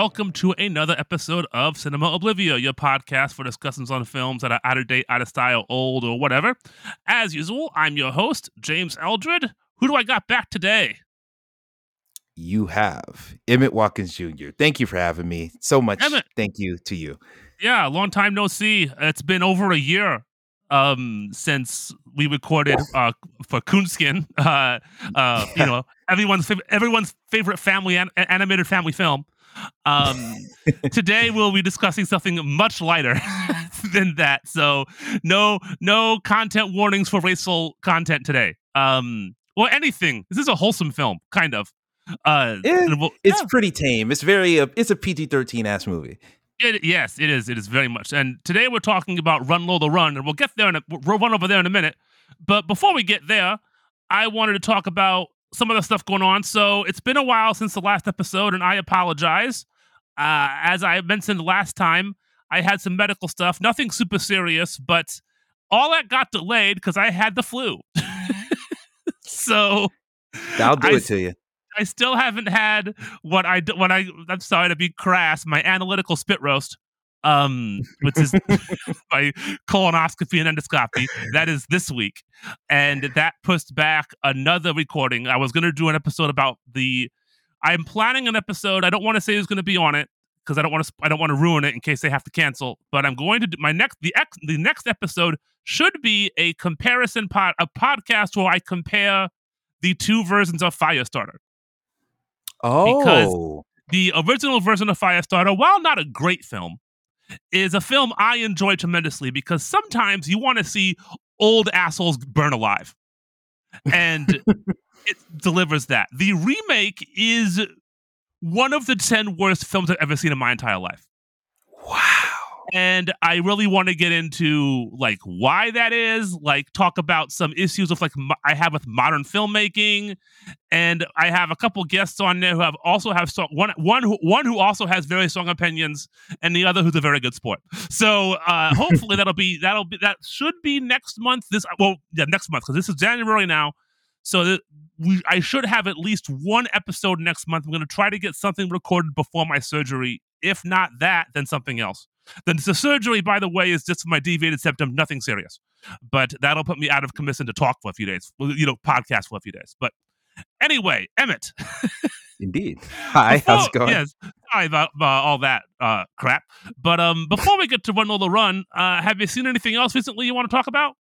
welcome to another episode of Cinema Oblivia, your podcast for discussions on films that are out of date, out of style, old, or whatever. As usual, I'm your host, James Eldred. Who do I got back today? You have Emmett Watkins Jr. Thank you for having me so much. Emmett. Thank you to you. Yeah, long time no see. It's been over a year um since we recorded uh for Coonskin uh uh you know everyone's favorite everyone's favorite family an- animated family film um today we'll be discussing something much lighter than that so no no content warnings for racial content today um or anything this is a wholesome film kind of uh and we'll- It's yeah. pretty tame. It's very. Uh, it's a PG thirteen ass movie. It, yes, it is. It is very much. And today we're talking about Run Lola Run, and we'll get there in a, we'll run over there in a minute. But before we get there, I wanted to talk about some of the stuff going on. So it's been a while since the last episode, and I apologize. Uh, as I mentioned last time, I had some medical stuff, nothing super serious, but all that got delayed because I had the flu. so I'll do I it to you. I still haven't had what I what I I'm sorry to be crass, my analytical spit roast, um, which is my colonoscopy and endoscopy. That is this week, and that pushed back another recording. I was going to do an episode about the. I'm planning an episode. I don't want to say who's going to be on it because I don't want to. I don't want to ruin it in case they have to cancel. But I'm going to do my next. The ex, the next episode should be a comparison pod, a podcast where I compare the two versions of Firestarter Oh, because the original version of Firestarter, while not a great film, is a film I enjoy tremendously because sometimes you want to see old assholes burn alive. And it delivers that. The remake is one of the 10 worst films I've ever seen in my entire life. wow. And I really want to get into like why that is, like talk about some issues of like mo- I have with modern filmmaking, and I have a couple guests on there who have also have strong, one one who one who also has very strong opinions, and the other who's a very good sport. So uh, hopefully that'll be that'll be that should be next month. This well yeah next month because this is January now, so that we I should have at least one episode next month. I'm going to try to get something recorded before my surgery. If not that, then something else. The, the surgery, by the way, is just my deviated septum, nothing serious. But that'll put me out of commission to talk for a few days, you know, podcast for a few days. But anyway, Emmett. Indeed. Hi. How's it going? Yes, sorry about, about all that uh, crap. But um, before we get to Run Lola Run, uh, have you seen anything else recently you want to talk about?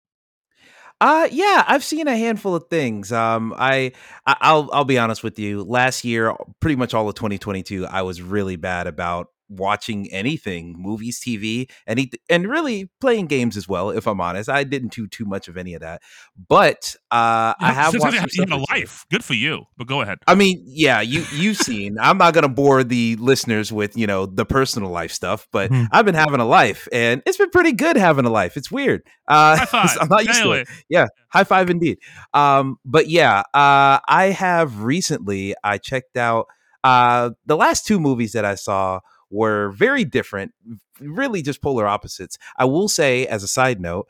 Uh yeah, I've seen a handful of things. Um I I'll I'll be honest with you. Last year, pretty much all of 2022, I was really bad about watching anything, movies, TV, any and really playing games as well, if I'm honest. I didn't do too much of any of that. But uh I have watched you some a life. Good for you. But go ahead. I mean, yeah, you you've seen. I'm not gonna bore the listeners with you know the personal life stuff, but Mhm. I've been having a life, and it's been pretty good having a life. It's weird. Uh, High five. I'm not used to it. Yeah, high five indeed. Um, but yeah, uh, I have recently. I checked out uh, the last two movies that I saw were very different, really just polar opposites. I will say, as a side note,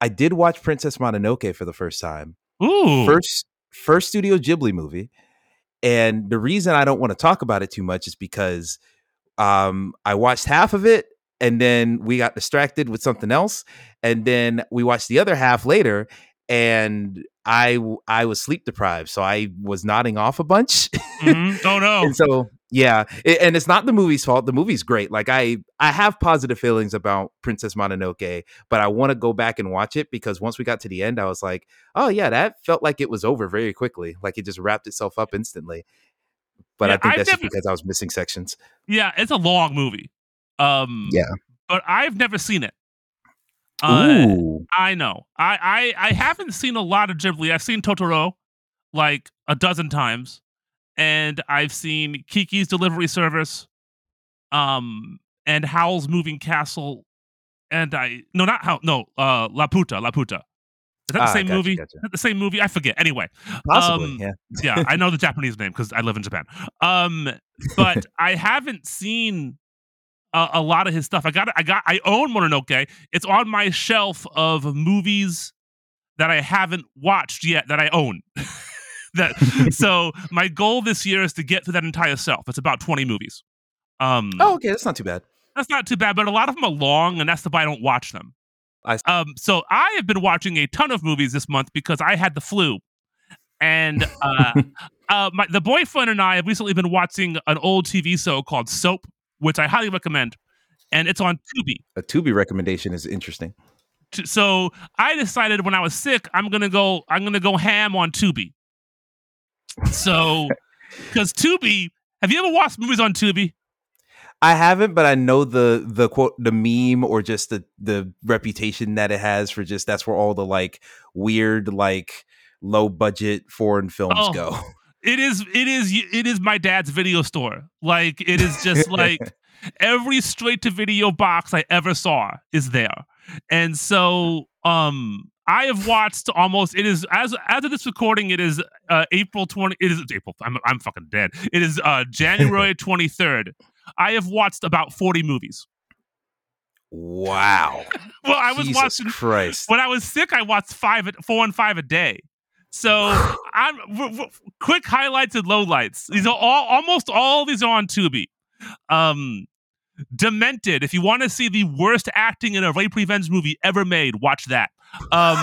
I did watch Princess Mononoke for the first time ooh, first first Studio Ghibli movie. And the reason I don't want to talk about it too much is because um, I watched half of it and then we got distracted with something else, and then we watched the other half later, and I I was sleep deprived, so I was nodding off a bunch. Mhm. Oh no. and so yeah it- and it's not the movie's fault the movie's great like i i have positive feelings about princess mononoke but i want to go back and watch it because once we got to the end i was like oh yeah that felt like it was over very quickly like it just wrapped itself up instantly but Yeah, i think I've that's just because i was missing sections Yeah, it's a long movie. Um, Yeah. but I've never seen it. Uh, Ooh. I know. I, I I haven't seen a lot of Ghibli. I've seen Totoro like a dozen times, and I've seen Kiki's Delivery Service, um, and Howl's Moving Castle, and I no not Howl no uh Laputa La Puta. Is that the Ah, same gotcha, movie? gotcha. Is that the same movie? I forget. Anyway, possibly um, yeah yeah, I know the Japanese name because I live in Japan. Um, but I haven't seen a, a lot of his stuff. I got, I got, I own Mononoke. It's on my shelf of movies that I haven't watched yet that I own. that so my goal this year is to get through that entire shelf. It's about twenty movies. Um, Oh, okay, that's not too bad. that's not too bad, but a lot of them are long, and that's the why I don't watch them. I see. um, so I have been watching a ton of movies this month because I had the flu, and uh, uh, my, the boyfriend and I have recently been watching an old TV show called Soap, which I highly recommend, and it's on Tubi. A Tubi recommendation is interesting. So I decided when I was sick, I'm gonna go. I'm gonna go ham on Tubi. So, because Tubi, have you ever watched movies on Tubi? I haven't, but I know the the quote the meme or just the the reputation that it has for just that's where all the like weird like low budget foreign films Oh. go. It is. It is. It is my dad's video store. Like it is just like every straight to video box I ever saw is there. And so um I have watched almost it is as as of this recording it is uh April 20 it is April I'm I'm fucking dead. It is uh January 23rd. I have watched about 40 movies. wow. Well, I was Jesus watching Christ. when I was sick I watched 5 at 4 and 5 a day. So I'm w- w- quick highlights and lowlights. These are all almost all these are on Tubi. Um Demented. If you want to see the worst acting in a rape revenge movie ever made, watch that. Um,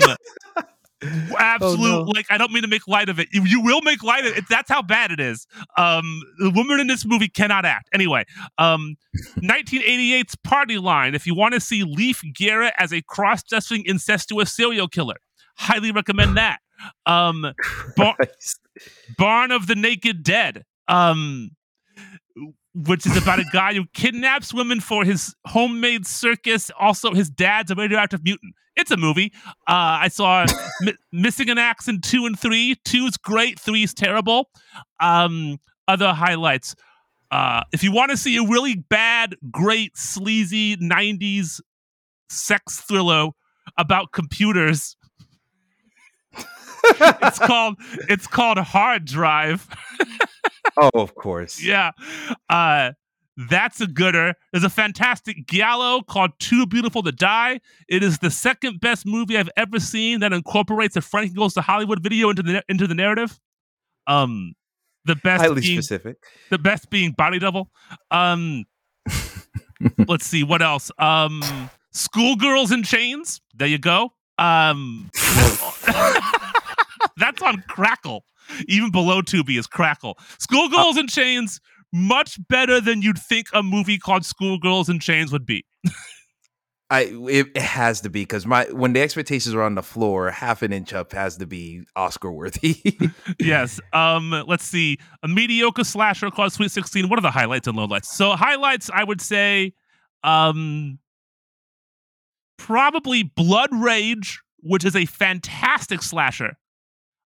absolute. Oh, no. Like I don't mean to make light of it. You, you will make light of it. That's how bad it is. Um, the woman in this movie cannot act. Anyway, um, 1988's Party Line. If you want to see Leif Garrett as a cross-dressing incestuous serial killer, highly recommend that. Um, Bar- Barn of the Naked Dead, um, which is about a guy who kidnaps women for his homemade circus. Also, his dad's a radioactive mutant. It's a movie. Uh, I saw Mi- Missing an Axe in two and three. Two's great, three's terrible. Um, other highlights. Uh, if you want to see a really bad, great, sleazy 90s sex thriller about computers, it's called it's called Hard Drive. oh, of course. Yeah. Uh that's a gooder. There's a fantastic giallo called Too Beautiful to Die. It is the second best movie I've ever seen that incorporates a Frank Goes to Hollywood video into the into the narrative. Um, the best Highly being specific. the best being Body Double. Um, let's see what else. Um, Schoolgirls in Chains. There you go. Um, that's on Crackle. Even below Tubi is Crackle. Schoolgirls in Chains. Much better than you'd think a movie called Schoolgirls in Chains would be. I it, it has to be because my when the expectations are on the floor, half an inch up has to be Oscar worthy. yes. Um, let's see. A mediocre slasher called Sweet 16. What are the highlights and lowlights? So highlights, I would say, um probably Blood Rage, which is a fantastic slasher.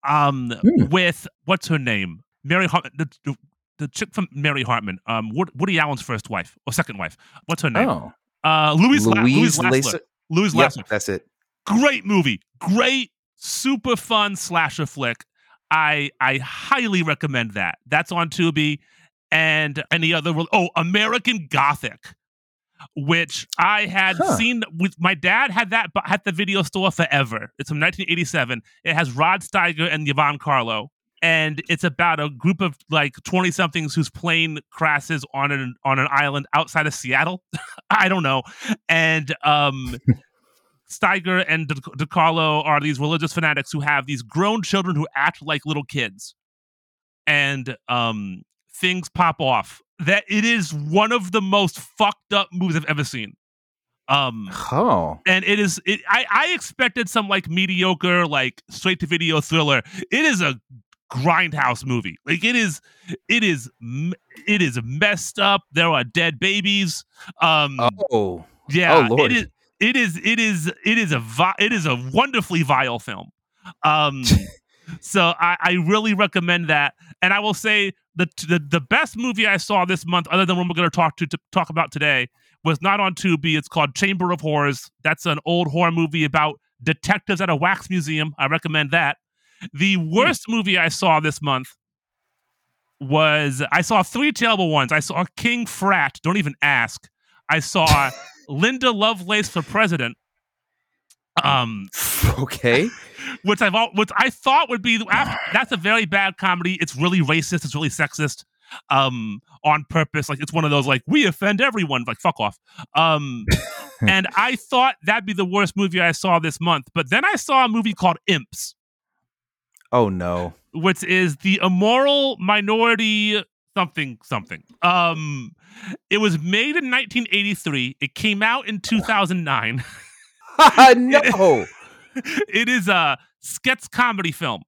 Um Hmm. with what's her name? Mary Hartman the, the, the chick from Mary Hartman, um Woody Allen's first wife or second wife. What's her name? oh, Uh Louise La- Louise Louise Lasser. Lasser. Louise Yep, that's it. great movie great super fun slasher flick i i highly recommend that that's on tubi and any other oh american gothic which i had Huh. seen with my dad had that at the video store forever. It's from 1987 it has rod steiger and yvonne carlo. And it's about a group of like 20 somethings whose plane crashes on an on an island outside of seattle. I don't know. And um Steiger and De- are these religious fanatics who have these grown children who act like little kids. And um, things pop off. That it is one of the most fucked up movies I've ever seen. Um, Oh, and it is it, I, I expected some like mediocre like straight to video thriller it is a grindhouse movie like it is, it is, it is messed up there are dead babies um oh, yeah, Oh, Lord. it is. It is. It is. It is a. Vi- it is a wonderfully vile film. Um, so I, I really recommend that. And I will say the the the best movie I saw this month, other than one we're going to talk to, to talk about today, was not on Tubi. It's called Chamber of Horrors. That's an old horror movie about detectives at a wax museum. I recommend that. The worst movie I saw this month was I saw three terrible ones. I saw King Frat. Don't even ask. I saw Linda Lovelace for president. Um, okay. Which I've al- which I thought would be that's a very bad comedy. It's really racist. It's really sexist. um, on purpose. Like it's one of those like we offend everyone. Like fuck off. Um, and I thought that'd be the worst movie I saw this month, but then I saw a movie called Imps, Oh no. which is the immoral minority something something. Um, it was made in 1983. It came out in 2009. no. it is a sketch comedy film.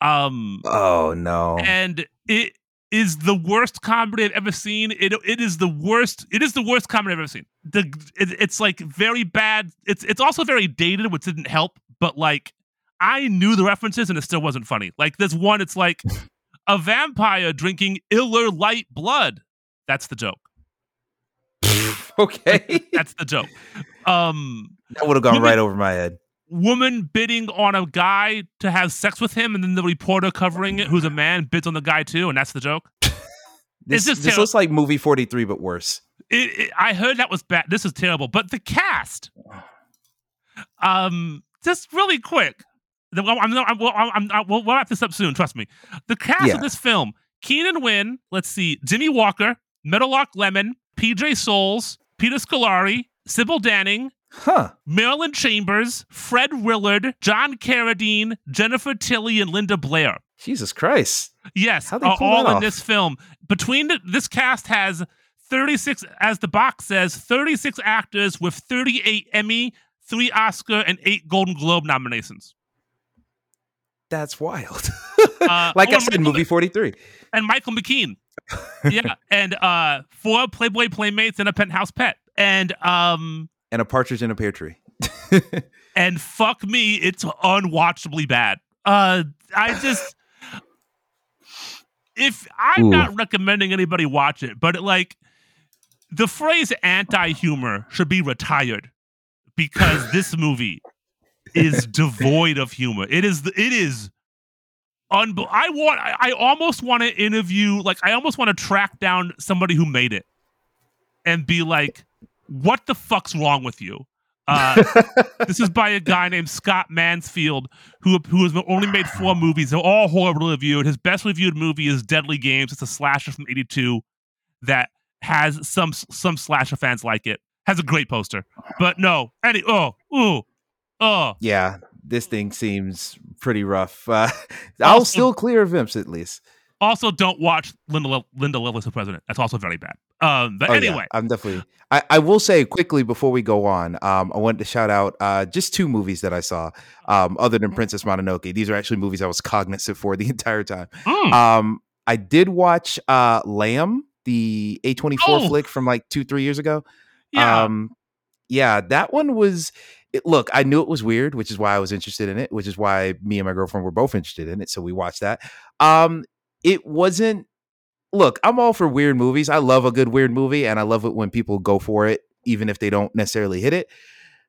Um, Oh no. and it is the worst comedy I've ever seen. It it is the worst. It is the worst comedy I've ever seen. The it, it's like very bad. It's it's also very dated, which didn't help. But like I knew the references, and it still wasn't funny. Like this one. It's like a vampire drinking iller light blood. That's the joke. okay. That's the joke. Um, that would have gone Women- right over my head. Woman bidding on a guy to have sex with him, and then the reporter covering it, who's a man, bids on the guy too, and that's the joke. This, just this looks like movie 43, but worse. It, it, I heard that was bad. This is terrible. But the cast, um, just really quick. I'm, I'm, I'm, I'm, I'm, we'll we'll wrap this up soon. Trust me. The cast Yeah. of this film: Keenan Wynn. Let's see, Jimmie Walker, Meadowlark Lemon, P.J. Soles, Peter Scolari, Sybil Danning, Huh. Marilyn Chambers, Fred Willard, John Carradine, Jennifer Tilly, and Linda Blair. Jesus Christ. Yes, are all in this film. Between the, this cast has 36, as the box says, 36 actors with 38 Emmy, three Oscar, and eight Golden Globe nominations. That's wild. Uh, like oh, I said, Michael- movie 43. and Michael McKean. yeah, and uh, four Playboy Playmates and a Penthouse Pet, and um, And a partridge in a pear tree. and fuck me, it's unwatchably bad. Uh, I just if I'm Ooh. not recommending anybody watch it, but like the phrase anti-humor should be retired because this movie is devoid of humor. It is the, it is unbe- I want I, I almost want to interview like I almost want to track down somebody who made it and be like what the fuck's wrong with you? Uh, this is by a guy named Scott Mansfield, who who has only made four movies. They're all horribly reviewed. His best reviewed movie is Deadly Games. It's a slasher from '82 that has some some slasher fans like it. Has a great poster, but no. Any oh ooh oh yeah, this thing seems pretty rough. Uh, I'll Also- still clear of imps at least. Also, don't watch Linda Linda Lillis for president. That's also very bad. Um, but Oh, yeah, anyway, I'm definitely. I, I will say quickly before we go on, um, I wanted to shout out uh, just two movies that I saw, um, other than Princess Mononoke. These are actually movies I was cognizant for the entire time. Mm, Um, I did watch uh, Lamb, the A24 Oh. flick from like two, three years ago. yeah, Um, yeah, that one was. It, look, I knew it was weird, which is why I was interested in it, which is why me and my girlfriend were both interested in it. So we watched that. Um, it wasn't. Look, I'm all for weird movies. I love a good weird movie, and I love it when people go for it, even if they don't necessarily hit it.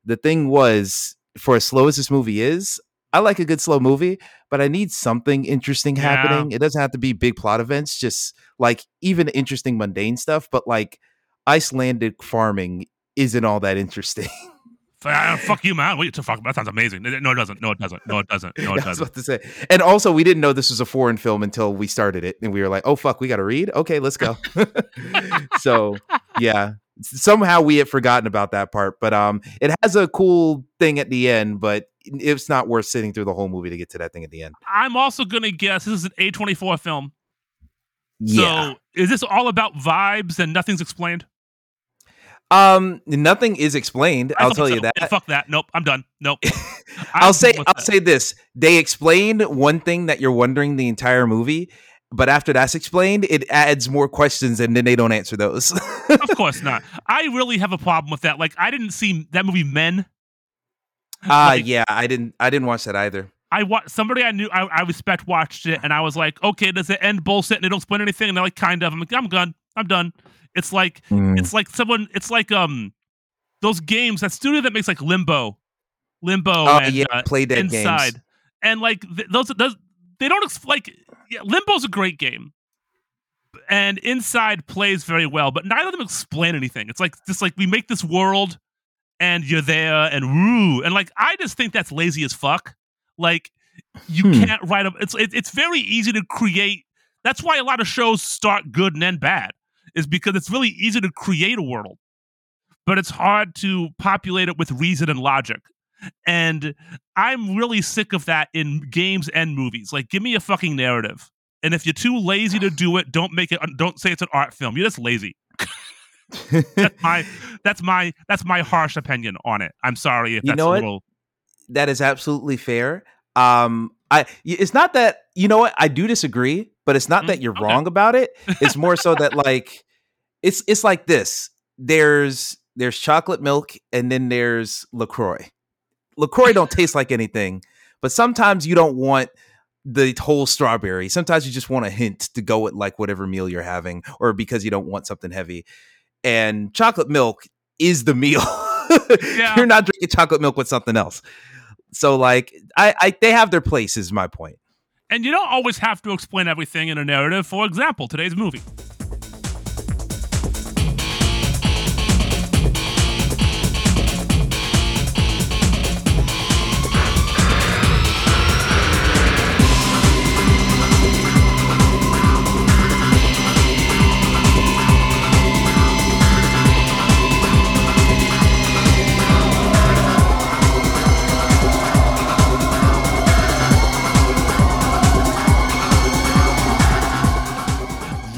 The thing was, for as slow as this movie is, I like a good slow movie, but I need something interesting Yeah. happening. It doesn't have to be big plot events, just like even interesting mundane stuff. But like Icelandic farming isn't all that interesting. F- fuck you, man. Wait to fuck. That sounds amazing. No, it doesn't. No, it doesn't. No, it doesn't. No, it I was doesn't. about to say. And also, we didn't know this was a foreign film until we started it, and we were like, "Oh fuck, we got to read. Okay, let's go." so yeah, somehow we had forgotten about that part, but um, it has a cool thing at the end, but it's not worth sitting through the whole movie to get to that thing at the end. I'm also gonna guess this is an A24 film. Yeah. So is this all about vibes and nothing's explained? Um, nothing is explained. I I'll thought tell you that. Yeah, fuck that. Nope. I'm done. Nope. I'll say I'll that. say this. They explain one thing that you're wondering the entire movie, but after that's explained, it adds more questions and then they don't answer those. of course not. I really have a problem with that. Like I didn't see that movie Men. Ah, Like- yeah, I didn't I didn't watch that either. I wa- somebody I knew I, I respect watched it and I was like, okay, does it end bullshit and they don't explain anything? And they're like, kind of. I'm like, I'm done. I'm done. It's like it's like someone it's like um those games, that studio that makes like Limbo. Limbo Oh and yeah, uh, Playdead inside. games. And like th- those, those, they don't ex- like. Yeah, Limbo's a great game, and Inside plays very well, but neither of them explain anything. It's like just like we make this world, and you're there, and woo, and like I just think that's lazy as fuck. Like you Hmm. can't write a. It's it, it's very easy to create That's why a lot of shows start good and end bad, is because it's really easy to create a world, but it's hard to populate it with reason and logic. And I'm really sick of that in games and movies. Like, give me a fucking narrative. And if you're too lazy to do it, don't make it. Don't say it's an art film. You're just lazy. that's my that's my that's my harsh opinion on it. I'm sorry if You that's know a what? little. that is absolutely fair. Um, I it's not that you know what I do disagree, but it's not Mm, that you're okay. wrong about it. It's more so that like it's it's like this. There's there's chocolate milk and then there's Lacroix. Lacroix don't taste like anything, but sometimes you don't want the whole strawberry. Sometimes you just want a hint to go with like whatever meal you're having, or because you don't want something heavy. And chocolate milk is the meal. Yeah. You're not drinking chocolate milk with something else. So like I, I they have their place is my point. And you don't always have to explain everything in a narrative. For example, today's movie.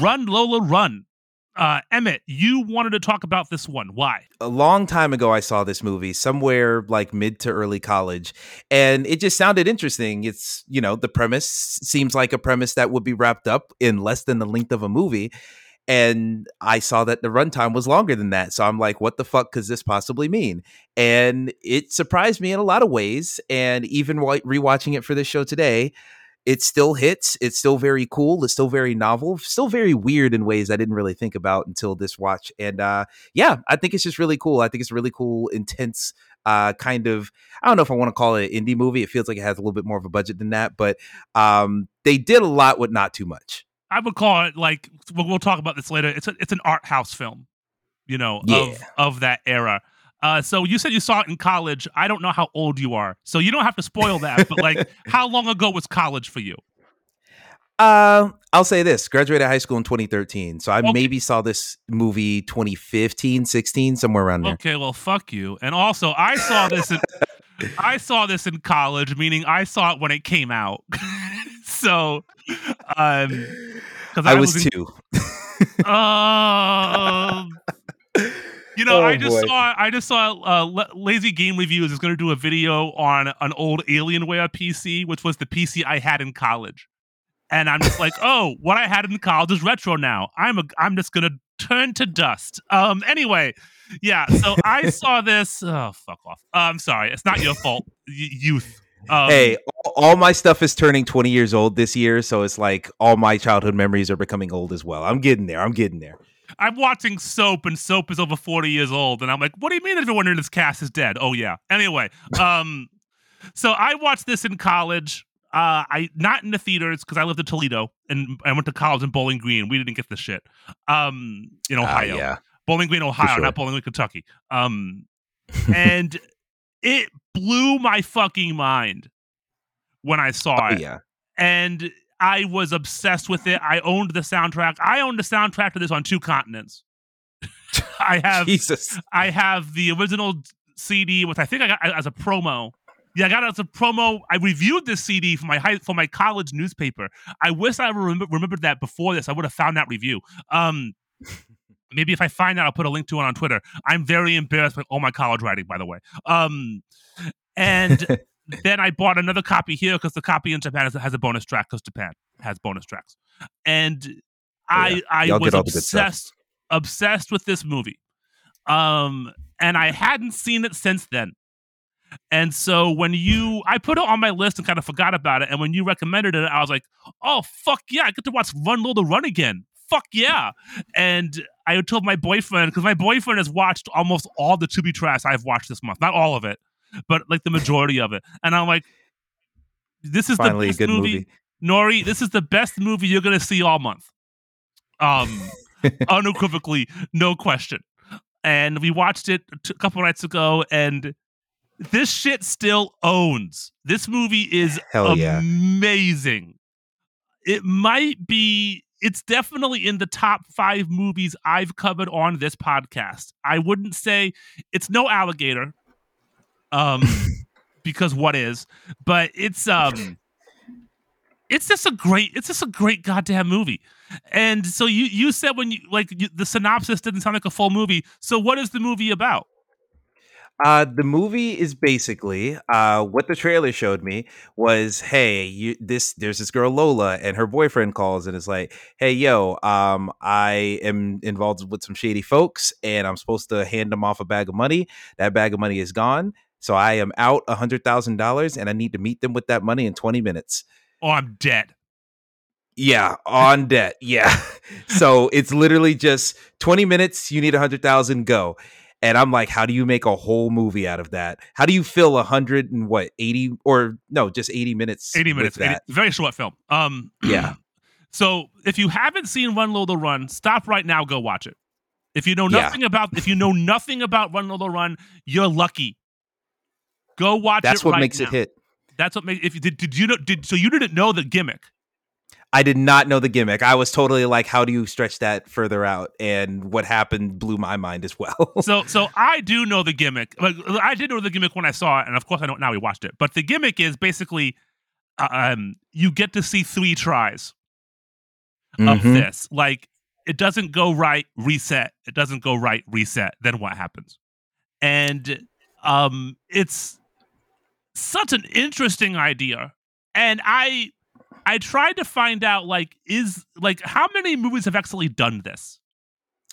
Run, Lola, Run. Uh, Emmett, you wanted to talk about this one. Why? a long time ago I saw this movie somewhere like mid to early college and it just sounded interesting. It's, you know, the premise seems like a premise that would be wrapped up in less than the length of a movie. And I saw that the runtime was longer than that. So I'm like, what the fuck could this possibly mean? And it surprised me in a lot of ways. And even while rewatching it for this show today, it still hits. It's still very cool. It's still very novel. Still very weird in ways I didn't really think about until this watch. And uh, yeah, I think it's just really cool. I think it's a really cool, intense uh, kind of. I don't know if I want to call it an indie movie. It feels like it has a little bit more of a budget than that, but um, they did a lot with not too much. I would call it like we'll, we'll talk about this later. It's a, it's an art house film, you know, Yeah. of of that era. Uh, so you said you saw it in college. I don't know how old you are, so you don't have to spoil that. but like, how long ago was college for you? Uh, I'll say this: graduated high school in 2013, so I Okay. maybe saw this movie 2015, 16, somewhere around there. Okay, well, fuck you. And also, I saw this in I saw this in college, meaning I saw it when it came out. so, um, because I was in, two. Um, you know, Oh, I just boy. saw I just saw uh, La- Lazy Game Reviews is going to do a video on an old Alienware PC, which was the PC I had in college, and I'm just like, oh, what I had in college is retro now. I'm a I'm just gonna turn to dust. Um, anyway, yeah. So I saw this. Oh, fuck off. Uh, I'm sorry. It's not your fault, y- youth. Um, hey, all my stuff is turning 20 years old this year, so it's like all my childhood memories are becoming old as well. I'm getting there. I'm getting there. I'm watching Soap, and Soap is over 40 years old, and I'm like, what do you mean everyone in this cast is dead? Oh yeah. Anyway, um, so I watched this in college. Uh, I not in the theaters because I lived in Toledo and I went to college in Bowling Green. We didn't get this shit. Um, in Ah, Ohio, yeah. Bowling Green, Ohio, sure. not Bowling Green, Kentucky. Um, and it blew my fucking mind when I saw Oh, it yeah. and I was obsessed with it. I owned the soundtrack. I owned the soundtrack to this on two continents. I have Jesus. I have the original CD, which I think I got as a promo. Yeah, I got it as a promo. I reviewed this CD for my high, for my college newspaper. I wish I remember, remembered that before this. I would have found that review. Um, maybe if I find out, I'll put a link to it on Twitter. I'm very embarrassed by all my college writing, by the way. Um, and then I bought another copy here because the copy in Japan has, has a bonus track because Japan has bonus tracks. And I Oh, yeah. I Y'all was get all the good stuff. obsessed obsessed with this movie. Um, and I hadn't seen it since then. And so when you, I put it on my list and kind of forgot about it. And when you recommended it, I was like, oh, fuck yeah, I get to watch Run Lola Run again. Fuck yeah. And I told my boyfriend, because my boyfriend has watched almost all the Tubi Trash I've watched this month. Not all of it, but like the majority of it. And I'm like, this is Finally, the a best good movie. movie. Nori, this is the best movie you're going to see all month. Um, unequivocally, no question. And we watched it a couple nights ago, and this shit still owns. This movie is Hell yeah. amazing. it might be it's definitely in the top five movies I've covered on this podcast. I wouldn't say it's no alligator, um, because what is, but it's um, it's just a great, it's just a great goddamn movie. And so you you said when you like you, the synopsis didn't sound like a full movie. So what is the movie about? Uh, the movie is basically uh, what the trailer showed me was, hey, you this there's this girl Lola and her boyfriend calls and is like, hey, yo, um, I am involved with some shady folks and I'm supposed to hand them off a bag of money. That bag of money is gone, so I am out a hundred thousand dollars and I need to meet them with that money in twenty minutes. I'm dead. Yeah, on debt. Yeah. so it's literally just 20 minutes, you need a hundred thousand, go. And I'm like, how do you make a whole movie out of that? How do you fill a hundred and what, 80 or no, just 80 minutes? 80 minutes. 80, very short film. Um Yeah. So if you haven't seen Run Lola Run, stop right now, go watch it. If you know nothing yeah. about if you know nothing about Run Lola Run, you're lucky. Go watch it. That's what right makes now. it hit. That's what makes if you did, did you know did so you didn't know the gimmick. I did not know the gimmick. I was totally like, how do you stretch that further out? And what happened blew my mind as well. so, so I do know the gimmick. Like, I did know the gimmick when I saw it, and of course I know now we watched it. But the gimmick is basically, uh, um, you get to see three tries mm-hmm. of this. Like, it doesn't go right, reset. It doesn't go right, reset. Then what happens? And um, it's such an interesting idea. And I I tried to find out like is like how many movies have actually done this.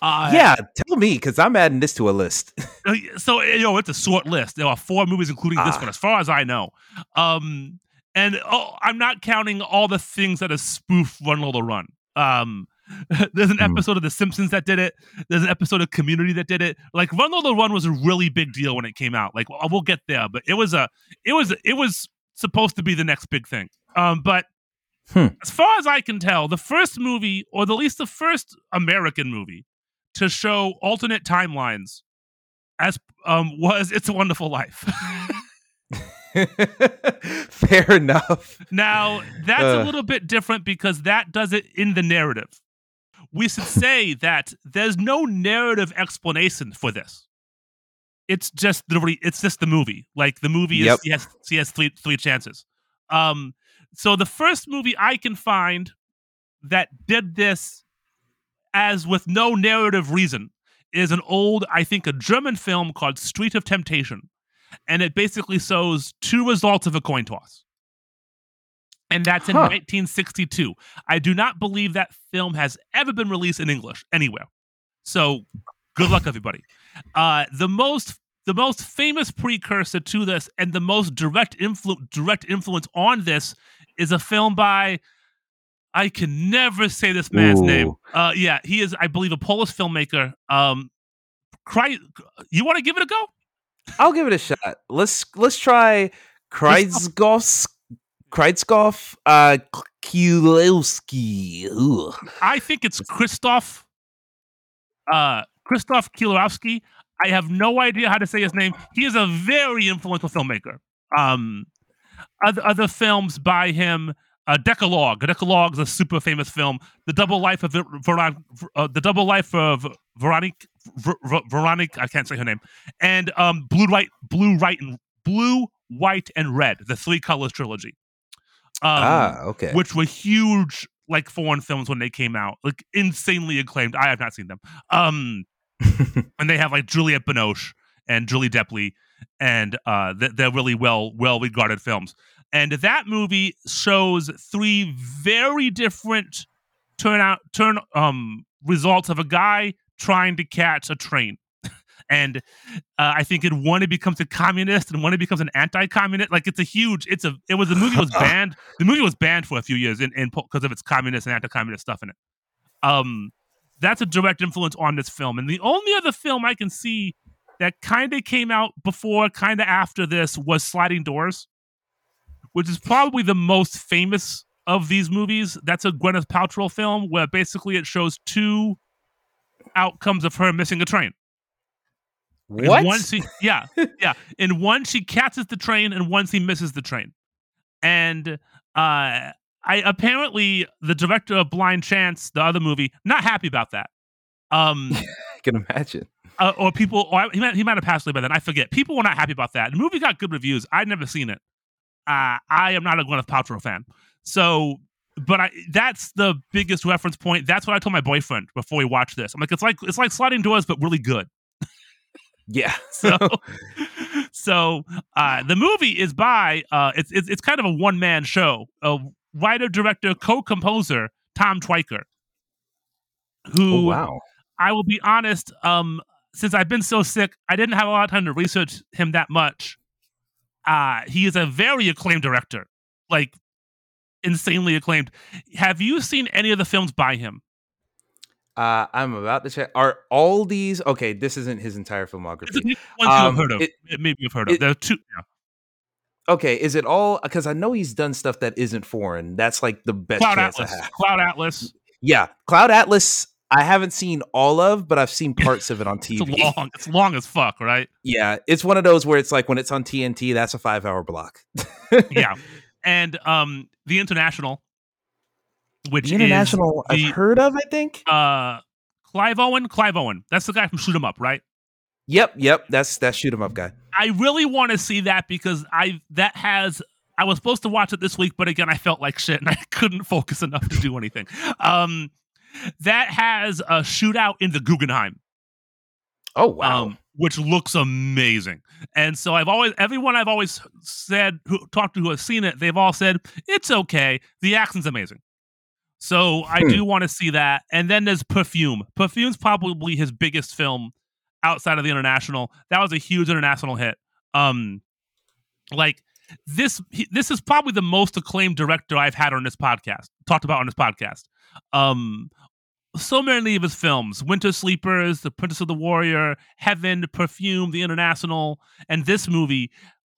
Uh, yeah, tell me because I'm adding this to a list. Uh, so you know, it's a short list. There are four movies, including this one, ah. as far as I know. Um, and oh, I'm not counting all the things that a spoof Run Lola Run. Um, there's an hmm. episode of The Simpsons that did it. There's an episode of Community that did it. Like Run Lola Run was a really big deal when it came out. Like we'll get there, but it was a, it was, it was supposed to be the next big thing. Um, but Hmm. As far as I can tell, the first movie, or at least the first American movie, to show alternate timelines as um, was It's a Wonderful Life. Fair enough. Now, that's uh. a little bit different because that does it in the narrative. We should say that there's no narrative explanation for this. It's just the it's just the movie. Like the movie is yep. he has he has three three chances. Um so the first movie I can find that did this as with no narrative reason is an old, I think, a German film called Street of Temptation. And it basically shows two results of a coin toss. And that's in huh. 1962. I do not believe that film has ever been released in English anywhere. So good luck, everybody. Uh, the most the most famous precursor to this and the most direct influ- direct influence on this is a film by I can never say this man's Ooh. name. Uh, yeah, he is, I believe, a Polish filmmaker. Um, cry, you want to give it a go? I'll give it a shot. Let's let's try Kreutzgoff Kreutzgoff uh Kielowski. I think it's Christoph uh Christoph Kielowski. I have no idea how to say his name. He is a very influential filmmaker. Um, other, other films by him. Uh, Decalogue. Decalogue is a super famous film. The Double Life of Veron- uh, the Double Life of Veronique. Ver- Ver- Veronique. I can't say her name. And um, Blue, White, Blue, White, and Blue, White, and Red. The Three Colors trilogy. Um, ah, okay. Which were huge, like foreign films when they came out, like insanely acclaimed. I have not seen them. Um, and they have like Juliette Binoche and Julie Delpy and uh, they're really well well regarded films. And that movie shows three very different turn out turn um results of a guy trying to catch a train. And uh, I think in one it becomes a communist, and one it becomes an anti-communist. Like it's a huge. It's a. It was the movie was banned. the movie was banned for a few years in in because of its communist and anti-communist stuff in it. Um, that's a direct influence on this film. And the only other film I can see that kind of came out before, kind of after this was Sliding Doors, which is probably the most famous of these movies. That's a Gwyneth Paltrow film where basically it shows two outcomes of her missing a train. What? In one, she, yeah, yeah. And once she catches the train, and once she misses the train. And uh, I apparently the director of Blind Chance, the other movie, not happy about that. Um, I can imagine. uh, or people, or he might, he might have passed away by then. I forget. People were not happy about that. The movie got good reviews. I'd never seen it. Uh, I am not a Gwyneth Paltrow fan, so but I that's the biggest reference point. That's what I told my boyfriend before we watched this. I'm like, it's like it's like sliding doors, but really good. Yeah. So, so uh, the movie is by uh, it's, it's it's kind of a one man show. A writer, director, co composer Tom Tykwer, who oh, wow. I will be honest. Um, since I've been so sick, I didn't have a lot of time to research him that much. Uh, he is a very acclaimed director, like insanely acclaimed. Have you seen any of the films by him? Uh, I'm about to check. Are all these okay? This isn't his entire filmography. Ones Um, you've heard of. it- Maybe you've heard of. it- there are two. Yeah. Okay, is it all? Because I know he's done stuff that isn't foreign. That's like the best Cloud chance Atlas. I have. Cloud Atlas. Yeah, Cloud Atlas. I haven't seen all of, but I've seen parts of it on TV. It's long. It's long as fuck, right? Yeah, it's one of those where it's like when it's on TNT, that's a five hour block. yeah. And um the International, which The International, is the- I've heard of, I think. uh Clive Owen. Clive Owen. That's the guy from Shoot 'em Up, right? Yep, yep. That's that shoot 'em up guy. I really want to see that because I that has I was supposed to watch it this week, but again I felt like shit and I couldn't focus enough to do anything. Um that has a shootout in the Guggenheim. Oh wow. um, which looks amazing. And so I've always, everyone I've always said, who talked to who has seen it, they've all said it's okay. The action's amazing. So I Hmm. do want to see that. And then there's Perfume. Perfume's probably his biggest film outside of the international. That was a huge international hit. Um, like this, he, this is probably the most acclaimed director I've had on this podcast. Talked about on this podcast. Um, so many of his films winter sleepers the princess of the warrior heaven perfume the international and this movie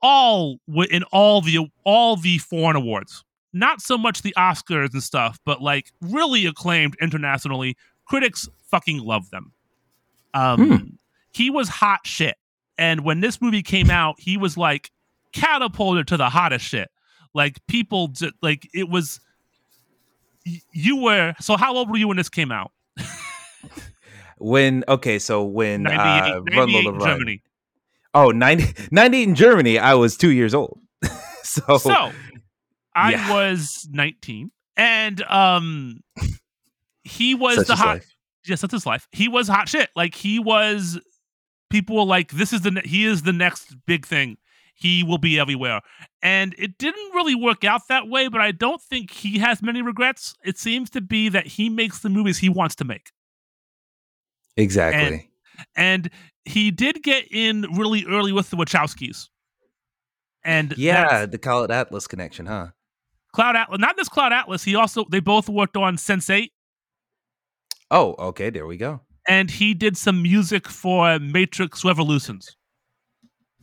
all in all the all the foreign awards not so much the oscars and stuff but like really acclaimed internationally critics fucking love them um he was hot shit and when this movie came out he was like catapulted to the hottest shit like people j- like it was y- you were so how old were you when this came out when okay, so when 98, uh, 98 Run Lola Run. Germany. Oh, 90, 98 in Germany, I was two years old. so, So I yeah. was 19 and um he was such the hot life. yes, that's his life. He was hot shit. Like he was people were like this is the ne- he is the next big thing. He will be everywhere. And it didn't really work out that way, but I don't think he has many regrets. It seems to be that he makes the movies he wants to make. exactly. And he did get in really early with the Wachowskis. And yeah, the Cloud Atlas connection, huh? Cloud Atlas, not this Cloud Atlas. He also they both worked on Sense Eight. Oh, okay, there we go. and he did some music for Matrix Revolutions.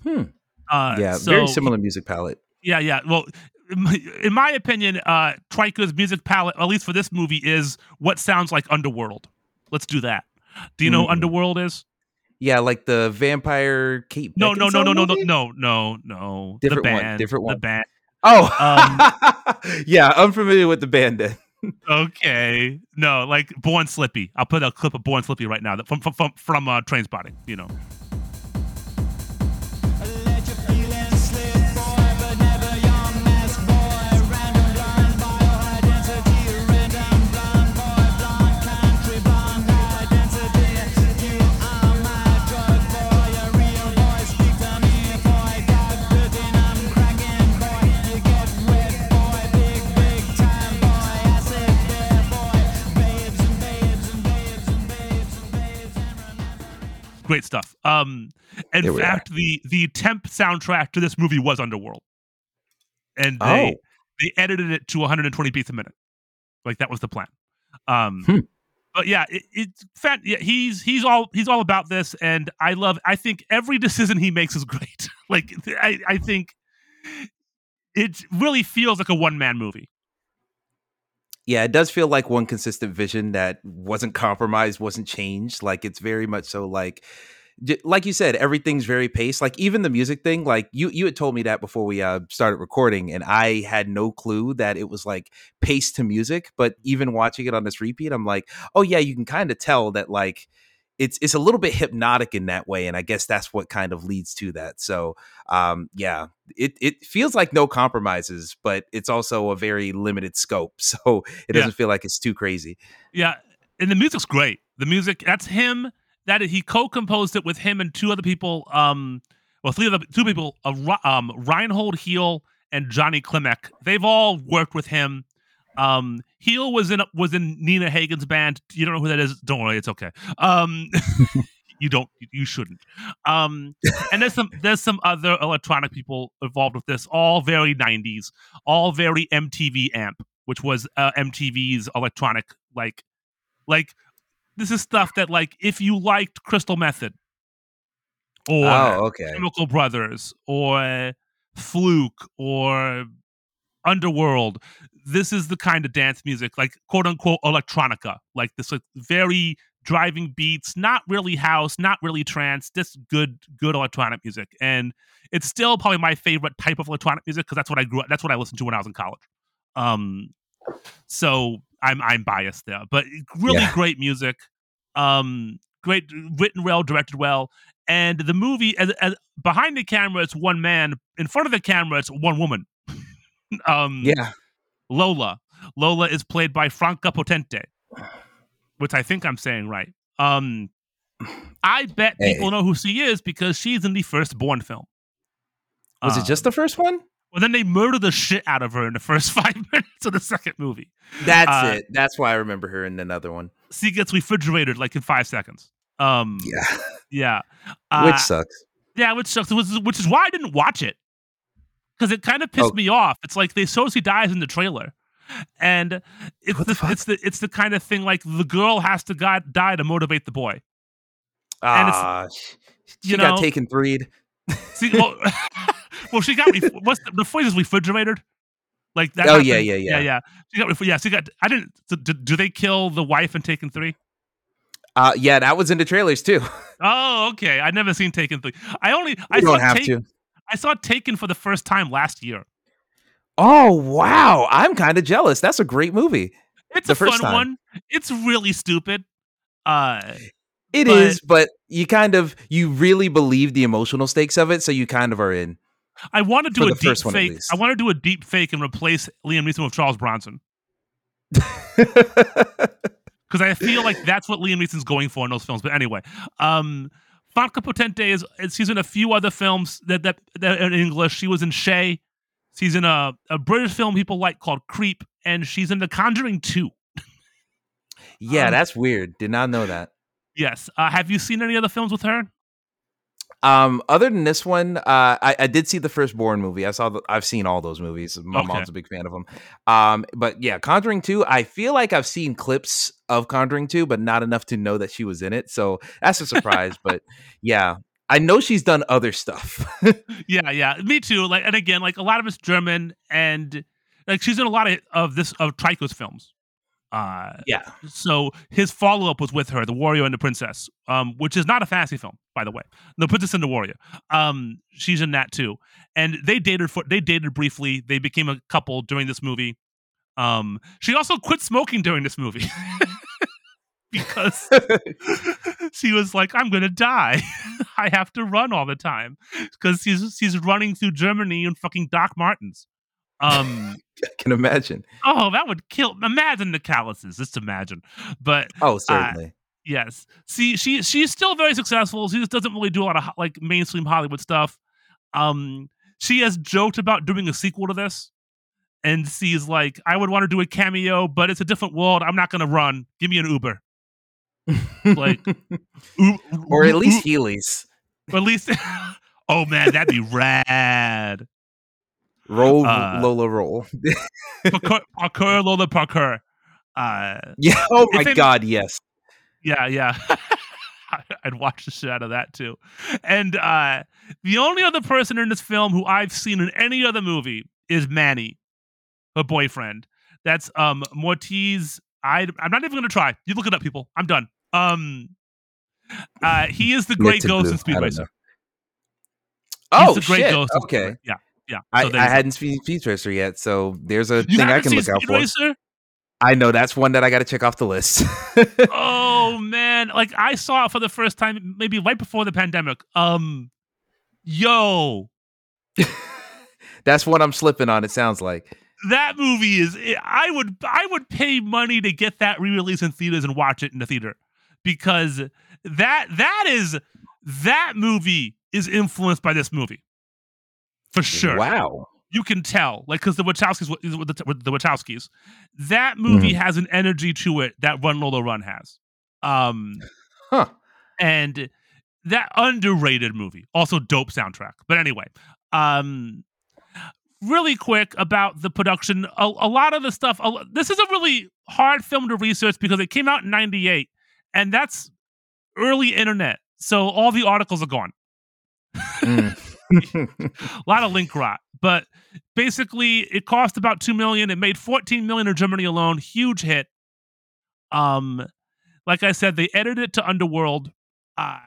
Hmm. Uh, yeah, so- very similar music palette. Yeah, yeah. Well, in my, opinion, uh, Tykwer's music palette, at least for this movie, is what sounds like Underworld. Let's do that. Do you know what Mm. Underworld is? Yeah, like the vampire Kate. No, no, no, no, no, no, no, no, no. Different the one, band, different The one. band. Oh, yeah, I'm familiar with the band. Then. Okay. No, like Born Slippy. I'll put a clip of Born Slippy right now from from from, from uh, Trainspotting. You know. Great stuff. Um, in There fact, the the temp soundtrack to this movie was Underworld, and they Oh. they edited it to 120 beats a minute. Like that was the plan. Um, Hmm. but yeah, it, it's fan- yeah, he's he's all he's all about this, and I love. I think every decision he makes is great. like I I think it really feels like a one man movie. Yeah, it does feel like one consistent vision that wasn't compromised, wasn't changed. Like it's very much so like like you said, everything's very paced. Like even the music thing, like you you had told me that before we uh, started recording, and I had no clue that it was like paced to music. But even watching it on this repeat, I'm like, oh yeah, you can kind of tell that like it's it's a little bit hypnotic in that way, and I guess that's what kind of leads to that. So um, yeah, it it feels like no compromises, but it's also a very limited scope, so it doesn't feel like it's too crazy. Yeah, and the music's great. The music that's him. That he co-composed it with him and two other people. Um, well, three other two people. Uh, um, Reinhold Heil and Johnny Klimek. They've all worked with him. Um, Heil was in was in Nina Hagen's band. You don't know who that is? Don't worry, it's okay. Um, you don't. You shouldn't. Um, and there's some there's some other electronic people involved with this. All very '90s. All very MTV Amp, which was uh, MTV's electronic like like this is stuff that like if you liked Crystal Method or oh, okay. Chemical Brothers or Fluke or Underworld, this is the kind of dance music, like quote unquote electronica, like this like very driving beats, not really house, not really trance, just good, good electronic music. And it's still probably my favorite type of electronic music because that's what I grew up, that's what I listened to when I was in college. Um, so I'm I'm biased there, but really Yeah. great music, um, great written well, directed well, and the movie as, as behind the camera it's one man, in front of the camera it's one woman. um, Yeah. Lola. Lola is played by Franka Potente, which I think I'm saying right. Um, I bet Hey. people know who she is because she's in the first Bourne film. Was Uh, it just the first one? Well, then they murder the shit out of her in the first five minutes of the second movie. That's uh, it. That's why I remember her in another one. She gets refrigerated like in five seconds. Um, Yeah. yeah, uh, Which sucks. yeah, which sucks. Which is, which is why I didn't watch it because it kind of pissed Oh. me off. It's like they show she dies in the trailer, and it's What the, the it's the it's the kind of thing like the girl has to God, die to motivate the boy. Ah, sh- she you got know- taken threed. See, well, well, she got me. what's the, the phrase is refrigerated. Like that. Oh, yeah, happened- yeah, yeah, yeah. yeah. She got, yeah. She got. I didn't. so do, do they kill the wife in Taken Three? Uh, yeah, that was in the trailers too. Oh, okay. I never seen Taken Three. I only. I You saw don't have Take- to. I saw Taken for the first time last year. Oh wow, I'm kind of jealous. That's a great movie. It's The a fun first time. one. It's really stupid. Uh, It But- is, but you kind of you really believe the emotional stakes of it, so you kind of are in. I want to do a deep one, fake. I want to do a deep fake and replace Liam Neeson with Charles Bronson because I feel like that's what Liam Neeson's going for in those films. But anyway, um, Franka Potente is, is she's in a few other films that that, that in English. She was in Che. She's in a, a British film people like called Creep, and she's in The Conjuring Two. yeah, Um, that's weird. Did not know that. Yes. Uh, have you seen any other films with her? Um, other than this one, uh, I, I did see the first Bourne movie. I saw. The, I've seen all those movies. My Okay. mom's a big fan of them. Um, but yeah, Conjuring Two. I feel like I've seen clips of Conjuring Two, but not enough to know that she was in it. So that's a surprise. but yeah, I know she's done other stuff. Yeah, yeah, me too. Like, and again, like a lot of it's German, and like she's in a lot of of this of Tykwer's films. Uh, yeah. so his follow up was with her, The Warrior and the Princess, um, which is not a fantasy film, by the way. The Princess and the Warrior. Um, she's in that too, and they dated for they dated briefly. They became a couple during this movie. Um, she also quit smoking during this movie because she was like, "I'm gonna die. I have to run all the time because she's she's running through Germany in fucking Doc Martens." Um, I can imagine. oh, that would kill. Imagine the calluses. Just imagine. But Oh, certainly. yes, see, she she's still very successful. She just doesn't really do a lot of like mainstream Hollywood stuff. Um, she has joked about doing a sequel to this. And she's like, I would want to do a cameo, but it's a different world. I'm not going to run. Give me an Uber. like- U- or at U- least Heelys. Or at least, oh man, that'd be rad. Roll Uh, Lola roll. Parkour, parkour Lola parkour. Uh, yeah. Oh my it- god. Yes. yeah, yeah. I'd watch the shit out of that too. And uh, the only other person in this film who I've seen in any other movie is Manny, her boyfriend. That's um Moritz. I I'm not even gonna try. You look it up, people. I'm done. Um, Uh, he is the Grey Ghost Blue. in Speed Racer. He's Oh the great shit! ghost. Okay, Yeah, yeah. I, So I hadn't seen Speed Racer yet, so there's a You thing I can look out Speed for. Racer? I know that's one that I got to check off the list. oh man, like I saw it for the first time maybe right before the pandemic. Um, yo, that's what I'm slipping on. It sounds like. that movie is i would i would pay money to get that re-release in theaters and watch it in the theater because that that is that movie is influenced by this movie for sure. Wow. you can tell like because the wachowskis the, wachowskis. That movie has an energy to it that run lola run has. Um Huh. and that underrated movie also dope soundtrack. But anyway um really quick about the production. A, a lot of the stuff a, this is a really hard film to research because it came out in 98 and that's early internet. So all the articles are gone. Mm. a lot of link rot but basically it cost about 2 million it made 14 million in germany alone huge hit um like i said they edited it to underworld uh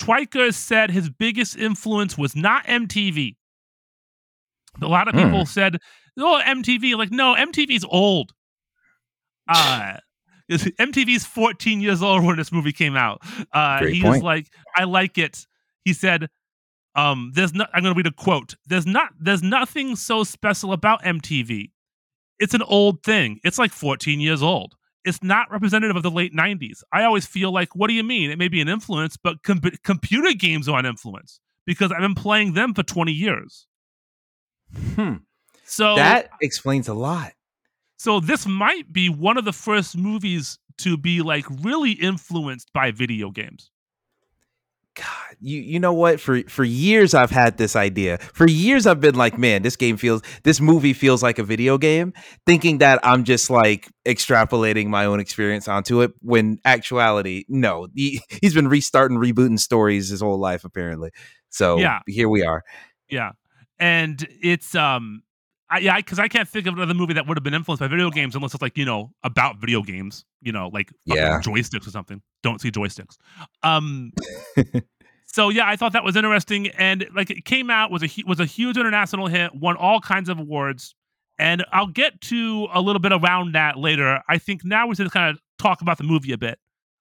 Tykwer said his biggest influence was not mtv a lot of Hmm. people said oh mtv like no mtv's old uh MTV's 14 years old when this movie came out. Uh, Great he was point. like, I like it. He said, um, there's not, I'm going to read a quote. There's not, there's nothing so special about MTV. It's an old thing. It's like 14 years old. It's not representative of the late 90s. I always feel like, what do you mean? It may be an influence, but com- computer games are an influence because I've been playing them for 20 years. Hmm. So That explains a lot. so this might be one of the first movies to be like really influenced by video games. God, you you know what? For for years I've had this idea. For years I've been like, man, this game feels this movie feels like a video game, thinking that I'm just like extrapolating my own experience onto it when actuality, no. He, he's been restarting rebooting stories his whole life apparently. So Yeah. here we are. Yeah, and it's um, I, yeah, because I, can't think of another movie that would have been influenced by video games unless it's like you know about video games, you know, like Yeah. joysticks or something. Don't see joysticks. Um, so yeah, I thought that was interesting, and like it came out was a was a huge international hit, won all kinds of awards, and I'll get to a little bit around that later. I think now we should kind of talk about the movie a bit.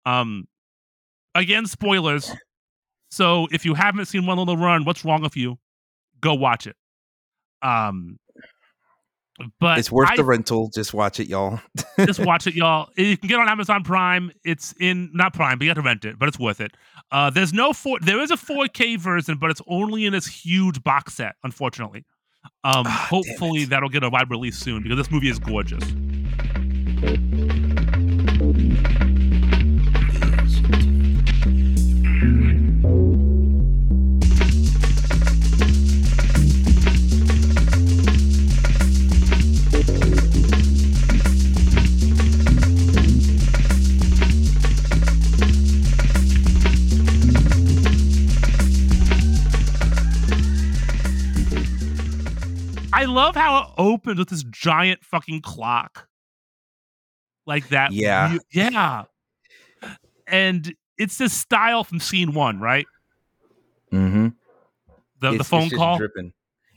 Um, again, spoilers. So if you haven't seen Run Lola Run, what's wrong with you? Go watch it. Um, but it's worth I the rental. Just watch it, y'all. just watch it, y'all. You can get it on Amazon Prime. It's in not Prime, but you have to rent it. But it's worth it. Uh, there's no four. There is a 4K version, but it's only in this huge box set. Unfortunately, um, damn hopefully that'll get a wide release soon because this movie is gorgeous. I love how it opens with this giant fucking clock, like that. Yeah. yeah. And it's this style from scene one, right? Mm-hmm. The the phone call. dripping.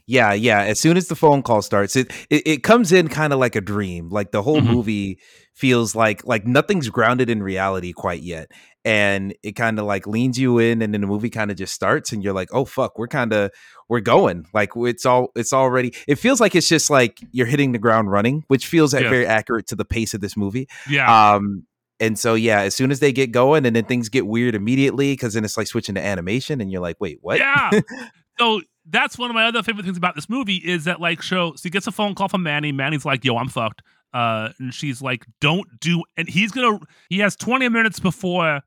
Yeah, yeah. As soon as the phone call starts, it it, it comes in kind of like a dream. Like the whole Mhm. movie feels like like nothing's grounded in reality quite yet, and it kind of like leans you in, and then the movie kind of just starts, and you're like, oh fuck, we're kind of we're going. Like it's all it's already. It feels like it's just like you're hitting the ground running, which feels Yeah. very accurate to the pace of this movie. Yeah. Um, and so yeah, as soon as they get going, and then things get weird immediately because then it's like switching to animation, and you're like, wait, what? Yeah. so that's one of my other favorite things about this movie is that like show so he gets a phone call from Manny. Manny's like, yo, I'm fucked. Uh and she's like, don't do and he's gonna he has 20 minutes before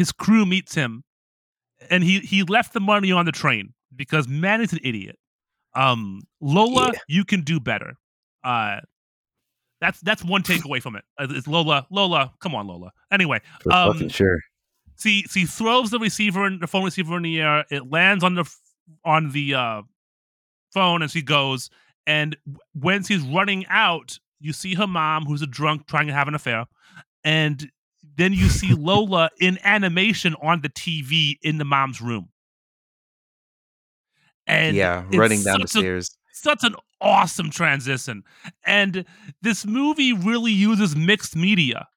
his crew meets him. And he he left the money on the train because man is an idiot. Um Lola, Yeah. you can do better. Uh that's that's one takeaway from it. Uh, It's Lola, Lola, come on, Lola. Anyway, For Um, fucking sure. see see throws the receiver in the phone receiver in the air it lands on the on the uh phone and she goes and when she's running out you see her mom who's a drunk trying to have an affair and then you see Lola in animation on the TV in the mom's room. And yeah, running down the such a- stairs. such an awesome transition. And this movie really uses mixed media.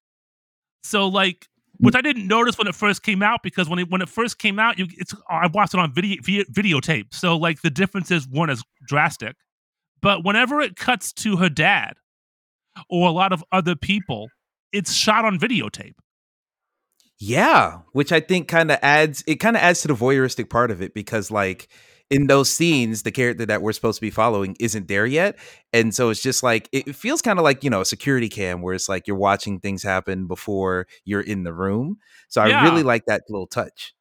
So like mm. which I didn't notice when it first came out because when it when it first came out, you it's I watched it on video vi- videotape. So like the differences weren't as drastic. But whenever it cuts to her dad or a lot of other people, it's shot on videotape. Yeah, which I think kind of adds it kind of adds to the voyeuristic part of it because like in those scenes the character that we're supposed to be following isn't there yet and so it's just like it feels kind of like you know a security cam where it's like you're watching things happen before you're in the room so i really like that little touch.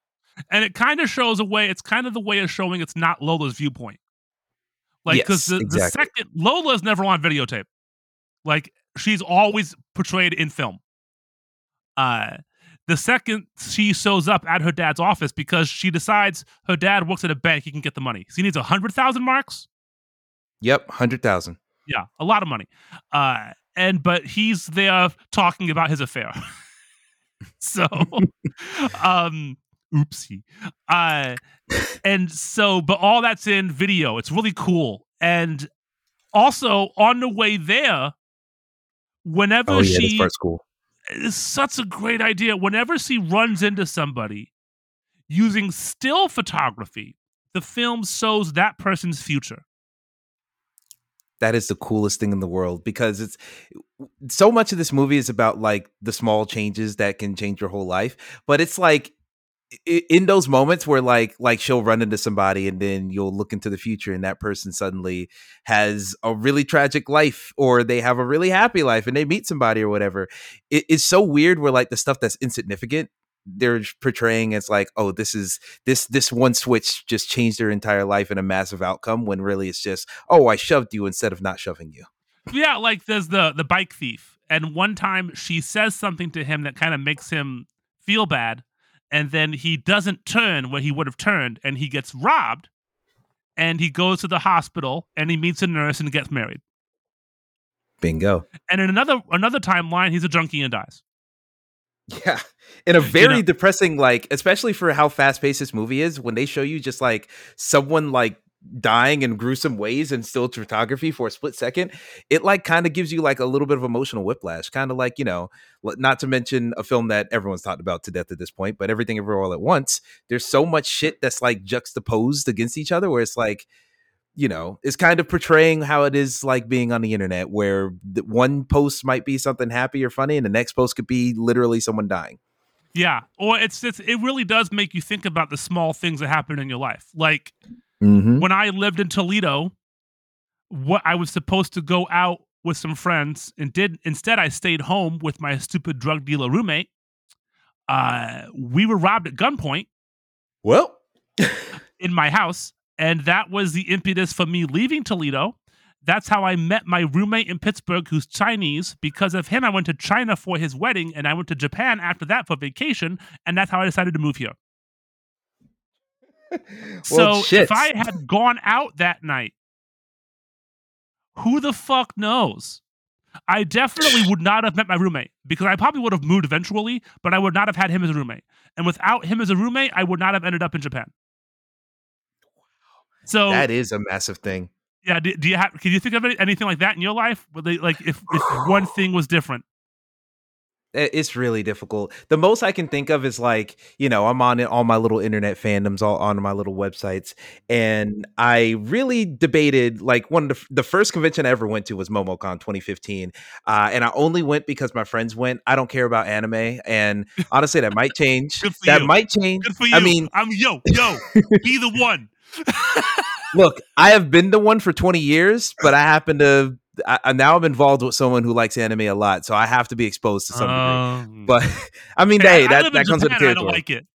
And it kind of shows a way it's kind of the way of showing it's not lola's viewpoint. Like because Yes, the, the exactly. second lola's never on videotape. Like she's always portrayed in film. Uh the second she shows up at her dad's office because she decides her dad works at a bank he can get the money. So he needs a hundred thousand marks? Yep 100000 yeah a lot of money. Uh and but he's there talking about his affair. So um oopsie. Uh and so but all that's in video. It's really cool. And also on the way there whenever oh yeah she part's cool it's such a great idea. Whenever she runs into somebody using still photography, the film shows that person's future. that is the coolest thing in the world because it's so much of this movie is about like the small changes that can change your whole life but it's like in those moments where like like she'll run into somebody and then you'll look into the future and that person suddenly has a really tragic life or they have a really happy life and they meet somebody or whatever it, it's so weird where like the stuff that's insignificant they're portraying as like oh this is this this one switch just changed their entire life in a massive outcome when really it's just oh i shoved you instead of not shoving you. Yeah, like there's the the bike thief, and one time she says something to him that kind of makes him feel bad, and then he doesn't turn where he would have turned, and he gets robbed, and he goes to the hospital, and he meets a nurse and gets married. bingo And in another another timeline, he's a junkie and dies. Yeah. In a very know? depressing, like, especially for how fast paced this movie is, when they show you just like someone like dying in gruesome ways and still photography for a split second, it like kind of gives you like a little bit of emotional whiplash. Kind of like, you know, not to mention a film that everyone's talked about to death at this point, but everything everywhere all at once. There's so much shit that's like juxtaposed against each other where it's like, you know, it's kind of portraying how it is like being on the internet, where one post might be something happy or funny, and the next post could be literally someone dying. Yeah, or it's, it's it really does make you think about the small things that happen in your life. Like Mm-hmm. when I lived in Toledo, what I was supposed to go out with some friends and did instead I stayed home with my stupid drug dealer roommate. Uh, we were robbed at gunpoint Well, in my house, and that was the impetus for me leaving Toledo. That's how I met my roommate in Pittsburgh, who's Chinese. Because of him, I went to China for his wedding, and I went to Japan after that for vacation, and that's how I decided to move here. So shit. if I had gone out that night, who the fuck knows? I definitely would not have met my roommate because I probably would have moved eventually, but I would not have had him as a roommate. And without him as a roommate, I would not have ended up in Japan. So that is a massive thing. yeah, do, do you have? Can you think of any, anything like that in your life? They, like if if one thing was different? It's really difficult. The most I can think of is like, you know, I'm on all my little internet fandoms, all on my little websites, and I really debated. Like one of the, the first convention I ever went to was MomoCon 2015, uh, and I only went because my friends went. I don't care about anime, and honestly, that might change. Good for that you. might change. Good for you. I mean, I'm yo yo. be the one. look, I have been the one for 20 years, but I happen to. I, I now I'm involved with someone who likes anime a lot, so I have to be exposed to some degree. Um, But I mean, hey, hey, that, that in comes with the Japan, I territory. don't like it.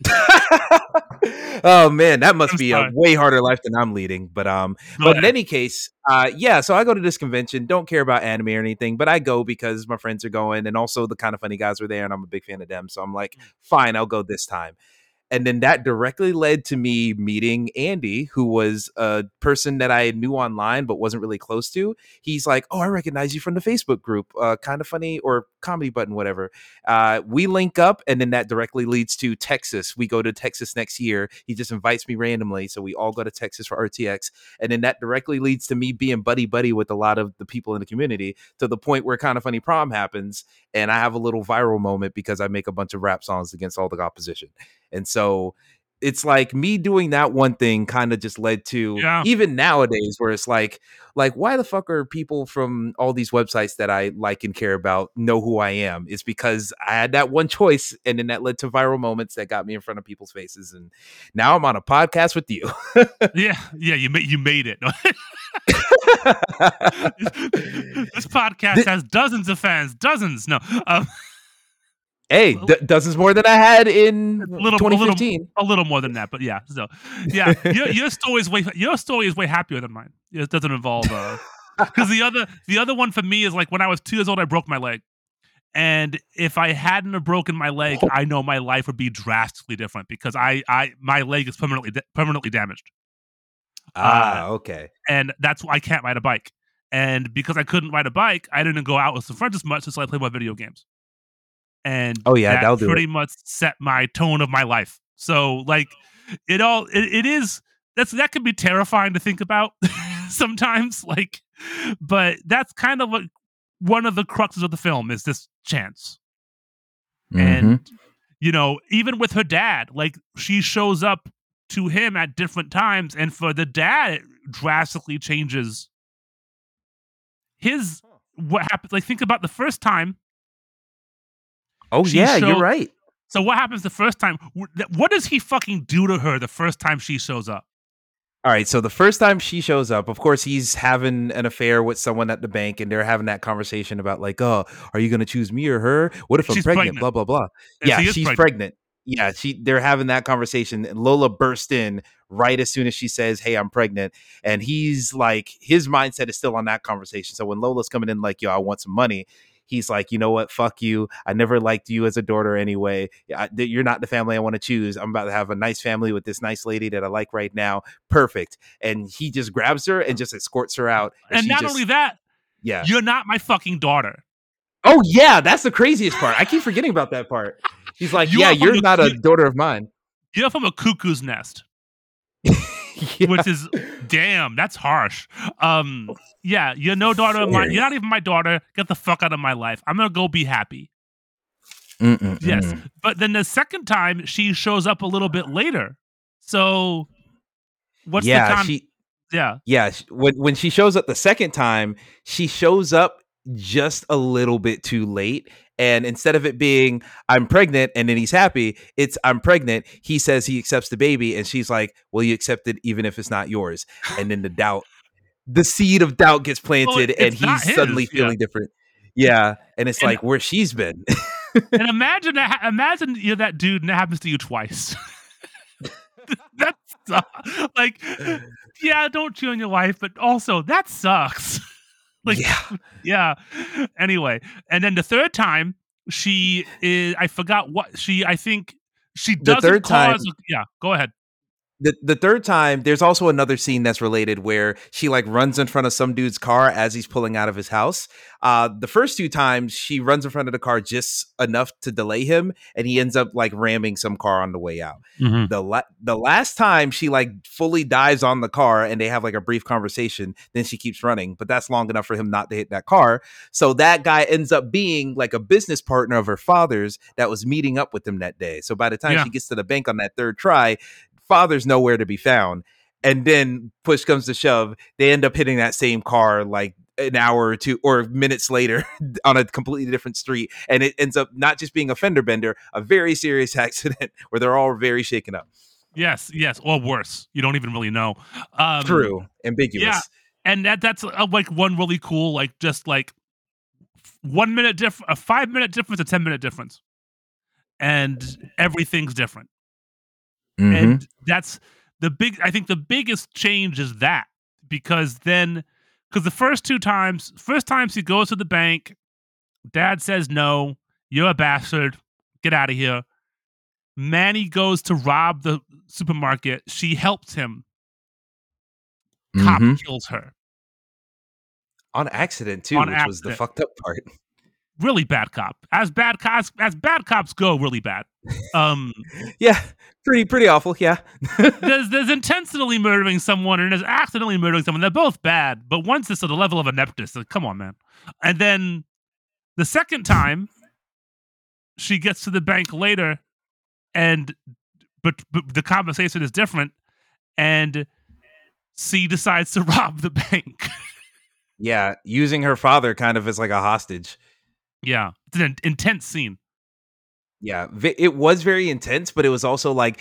oh man, that must I'm be sorry. a way harder life than I'm leading. But um, but in any case, uh, yeah. So I go to this convention. Don't care about anime or anything, but I go because my friends are going, and also the kind of funny guys were there, and I'm a big fan of them. So I'm like, Mm. fine, I'll go this time. And then that directly led to me meeting Andy, who was a person that I knew online but wasn't really close to. He's like, "Oh, I recognize you from the Facebook group, uh, kind of funny or comedy button, whatever. Uh, we link up, and then that directly leads to Texas. We go to Texas next year. He just invites me randomly, so we all go to Texas for RTX, and then that directly leads to me being buddy buddy with a lot of the people in the community to the point where kind of funny prom happens, and I have a little viral moment because I make a bunch of rap songs against all the opposition, and so it's like me doing that one thing kind of just led to Yeah. even nowadays where it's like like why the fuck are people from all these websites that I like and care about know who I am? It's because I had that one choice and then that led to viral moments that got me in front of people's faces and now I'm on a podcast with you. Yeah, yeah, you made you made it. this podcast has dozens of fans, dozens. No, um, hey, d- dozens more than I had in a little- 2015. a little more than that, but yeah. So, yeah, your, your story is way your story is way happier than mine. It doesn't involve because the other the other one for me is like when I was two years old, I broke my leg, and if I hadn't have broken my leg, I know my life would be drastically different because I I my leg is permanently permanently damaged. ah, okay. and that's why I can't ride a bike. And because I couldn't ride a bike, I didn't go out with some friends as much, so I played more video games. And Oh, yeah, that that'll do pretty much set my tone of my life. So like it all it, it is that's that can be terrifying to think about sometimes. Like, but that's kind of what one of the cruxes of the film is this chance. Mhm. And you know, even with her dad, like she shows up to him at different times, and for the dad, it drastically changes his what happens. Like, think about the first time. Oh she yeah, you're right. So, what happens the first time? What does he fucking do to her the first time she shows up? All right, so the first time she shows up, of course, he's having an affair with someone at the bank, and they're having that conversation about like, "Oh, are you going to choose me or her? What if I'm pregnant?" pregnant. Blah blah blah. And yeah, she she's pregnant. pregnant. Yeah, she. They're having that conversation, and Lola burst in right as soon as she says, "Hey, I'm pregnant," and he's like, his mindset is still on that conversation. So when Lola's coming in, like, "Yo, I want some money," he's like, "You know what? Fuck you. I never liked you as a daughter anyway. I, you're not the family I want to choose. I'm about to have a nice family with this nice lady that I like right now. Perfect." And he just grabs her and just escorts her out. And she not just- only that, yeah. you're not my fucking daughter. Oh yeah, that's the craziest part. I keep forgetting about that part. He's like, You "Yeah, you're not a you- daughter of mine." You're from a cuckoo's nest. Yeah. which is damn that's harsh um yeah you're no daughter of mine you're not even my daughter get the fuck out of my life i'm gonna go be happy Mm-mm-mm. yes but then the second time she shows up a little bit later so what's yeah, the time she yeah yeah, when when she shows up the second time, she shows up just a little bit too late. And instead of it being I'm pregnant and then he's happy, it's I'm pregnant. He says he accepts the baby, and she's like, "Well, you accept it even if it's not yours." And then the doubt, the seed of doubt gets planted, and it's not he's suddenly his, yeah. feeling different. Yeah, and it's And- like where she's been. and imagine that imagine you're that dude and that happens to you twice that's like yeah don't cheat on your wife but also that sucks like yeah, yeah. Anyway and then the third time she is i forgot what she i think she doesn't third time- cause yeah go ahead the the third time there's also another scene that's related where she like runs in front of some dude's car as he's pulling out of his house. Uh the first two times she runs in front of the car just enough to delay him and he ends up like ramming some car on the way out. The la- the last time she like fully dives on the car and they have like a brief conversation then she keeps running but that's long enough for him not to hit that car. So that guy ends up being like a business partner of her father's that was meeting up with them that day. So by the time Yeah. she gets to the bank on that third try father's nowhere to be found and then push comes to shove they end up hitting that same car like an hour or two or minutes later on a completely different street and it ends up not just being a fender bender a very serious accident where they're all very shaken up. Yes yes or worse you don't even really know. Um true ambiguous. yeah. and that that's uh, like one really cool like just like one minute diff a five minute difference a ten minute difference and everything's different Mhm. and that's the big i think the biggest change is that because then because the first two times first times he goes to the bank dad says no you're a bastard get out of here manny goes to rob the supermarket she helps him cop Mhm. kills her on accident too On which was the fucked up part really bad cop. As bad cops as bad cops go, really bad. Um, Yeah, pretty pretty awful. Yeah, there's there's intentionally murdering someone and there's accidentally murdering someone. They're both bad, but once it's at the level of ineptness, like, come on, man. And then the second time, she gets to the bank later, and but, but the conversation is different, and C decides to rob the bank. yeah, using her father kind of as like a hostage. yeah, it's an intense scene. Yeah, it was very intense, but it was also like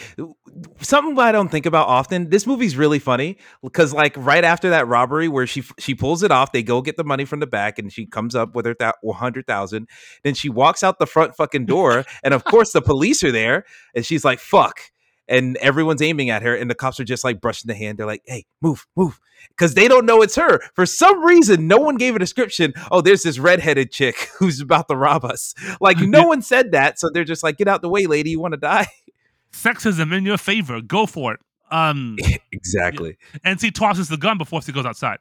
something I don't think about often. This movie's really funny because, like, right after that robbery where she she pulls it off, they go get the money from the back, and she comes up with her that one hundred thousand. Then she walks out the front fucking door, and of course the police are there, and she's like, "Fuck." And everyone's aiming at her, and the cops are just like brushing the hand. They're like, "Hey, move, move," because they don't know it's her. For some reason, no one gave a description. Oh, there's this redheaded chick who's about to rob us. Like no one said that, so they're just like, "Get out the way, lady. You want to die?" Sexism in your favor. Go for it. Um, exactly. and she tosses the gun before she goes outside,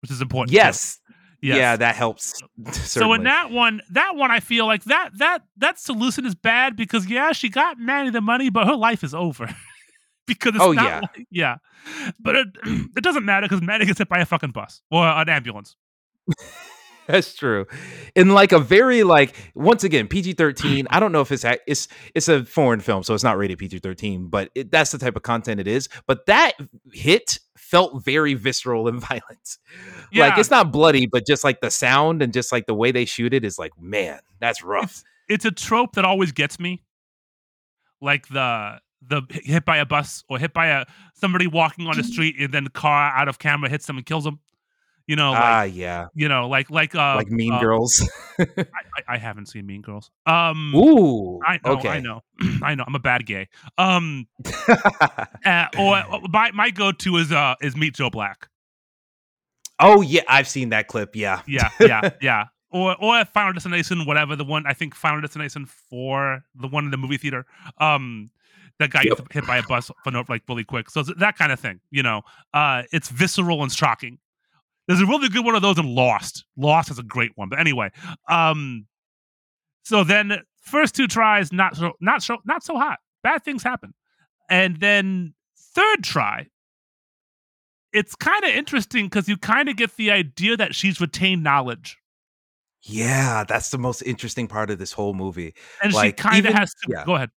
which is important. Yes. Yes. Yeah, that helps. So in that one, that one, I feel like that that that solution is bad because yeah, she got Manny the money, but her life is over because it's Oh, not yeah. like- yeah. But it, it doesn't matter because Manny gets hit by a fucking bus or an ambulance. That's true. In like a very like once again PG thirteen. I don't know if it's it's it's a foreign film, so it's not rated PG thirteen. But it, that's the type of content it is. But that hit felt very visceral and violent. Yeah. Like it's not bloody, but just like the sound and just like the way they shoot it is like man, that's rough. It's a trope that always gets me, like the the hit by a bus or hit by a somebody walking on the mm-hmm. street and then the car out of camera hits them and kills them. You know, like Ah, yeah, you know, like like uh, like Mean uh, Girls. I, I, haven't seen Mean Girls. Um, Ooh, I know, okay. I know, I know. I'm a bad gay. Um, uh, or my my go to is uh is Meet Joe Black. oh yeah, I've seen that clip. Yeah, Yeah, yeah, yeah. Or or Final Destination, whatever the one I think Final Destination four, the one in the movie theater. Um, that guy gets hit by a bus for no like really quick. So it's that kind of thing, you know. Uh, it's visceral and shocking. There's a really good one of those in Lost. Lost is a great one, but anyway. Um, so then first two tries not so not so not so hot. Bad things happen, and then third try. It's kind of interesting because you kind of get the idea that she's retained knowledge. yeah, that's the most interesting part of this whole movie. and she kind of has to yeah. go ahead.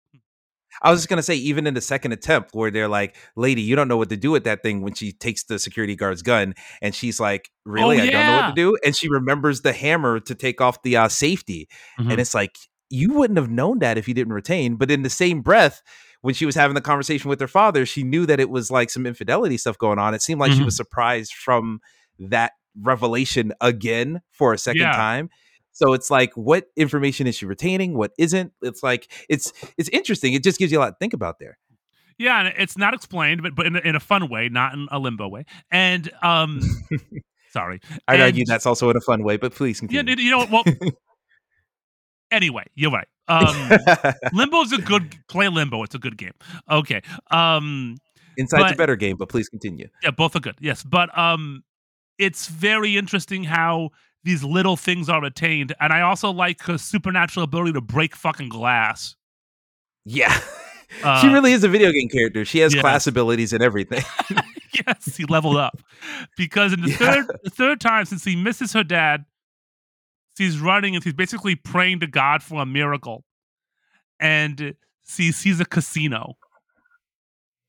I was just gonna say, even in the second attempt, where they're like, "Lady, you don't know what to do with that thing," when she takes the security guard's gun, and she's like, "Really, Oh, I don't know what to do," and she remembers the hammer to take off the uh, safety, Mhm. and it's like you wouldn't have known that if you didn't retain. But in the same breath, when she was having the conversation with her father, she knew that it was like some infidelity stuff going on. It seemed like she Mhm. was surprised from that revelation again for a second Yeah. time. So it's like, what information is she retaining? What isn't? It's like it's it's interesting. It just gives you a lot to think about there. Yeah, and it's not explained, but but in a, in a fun way, not in a limbo way. And um, sorry, I'd And- argue that's also in a fun way, but please continue. yeah, you know what? Well, anyway, you're right. Um, Limbo's a good play. Limbo, it's a good game. Okay. Um, Inside's a better game, but please continue. yeah, both are good. Yes, but um, it's very interesting how these little things are retained, and I also like her supernatural ability to break fucking glass. Yeah. Uh, she really is a video game character. She has yes. class abilities and everything. yes, he leveled up because in the Yeah. third the third time since he misses her dad, she's running and she's basically praying to God for a miracle, and she sees a casino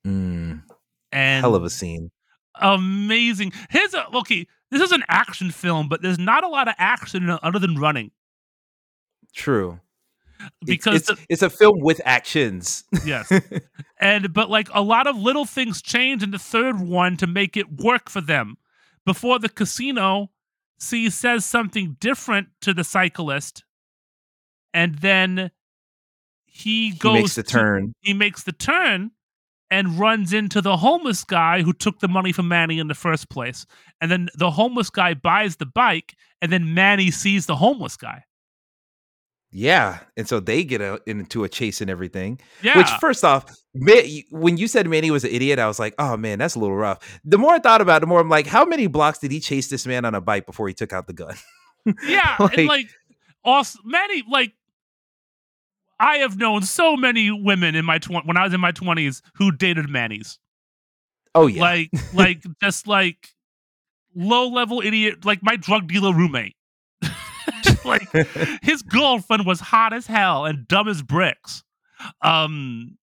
Mm, and hell of a scene. amazing. Here's a okay. This is an action film, but there's not a lot of action other than running True. It's- because it's, the- it's a film with actions. yes, and but like a lot of little things change in the third one to make it work for them. Before the casino, C says something different to the cyclist, and then he he goes makes the to- turn. he makes the turn and runs into the homeless guy who took the money from Manny in the first place. And then the homeless guy buys the bike, and then Manny sees the homeless guy. Yeah, and so they get a, into a chase and everything. Yeah, Which, first off, when you said Manny was an idiot, I was like, "Oh man, that's a little rough." The more I thought about it, the more I'm like, "How many blocks did he chase this man on a bike before he took out the gun?" yeah, like- and like also many like I have known so many women in my tw- when I was in my twenties who dated Manny's. Oh yeah. Like like just like low level idiot, like my drug dealer roommate. like his girlfriend was hot as hell and dumb as bricks. Um,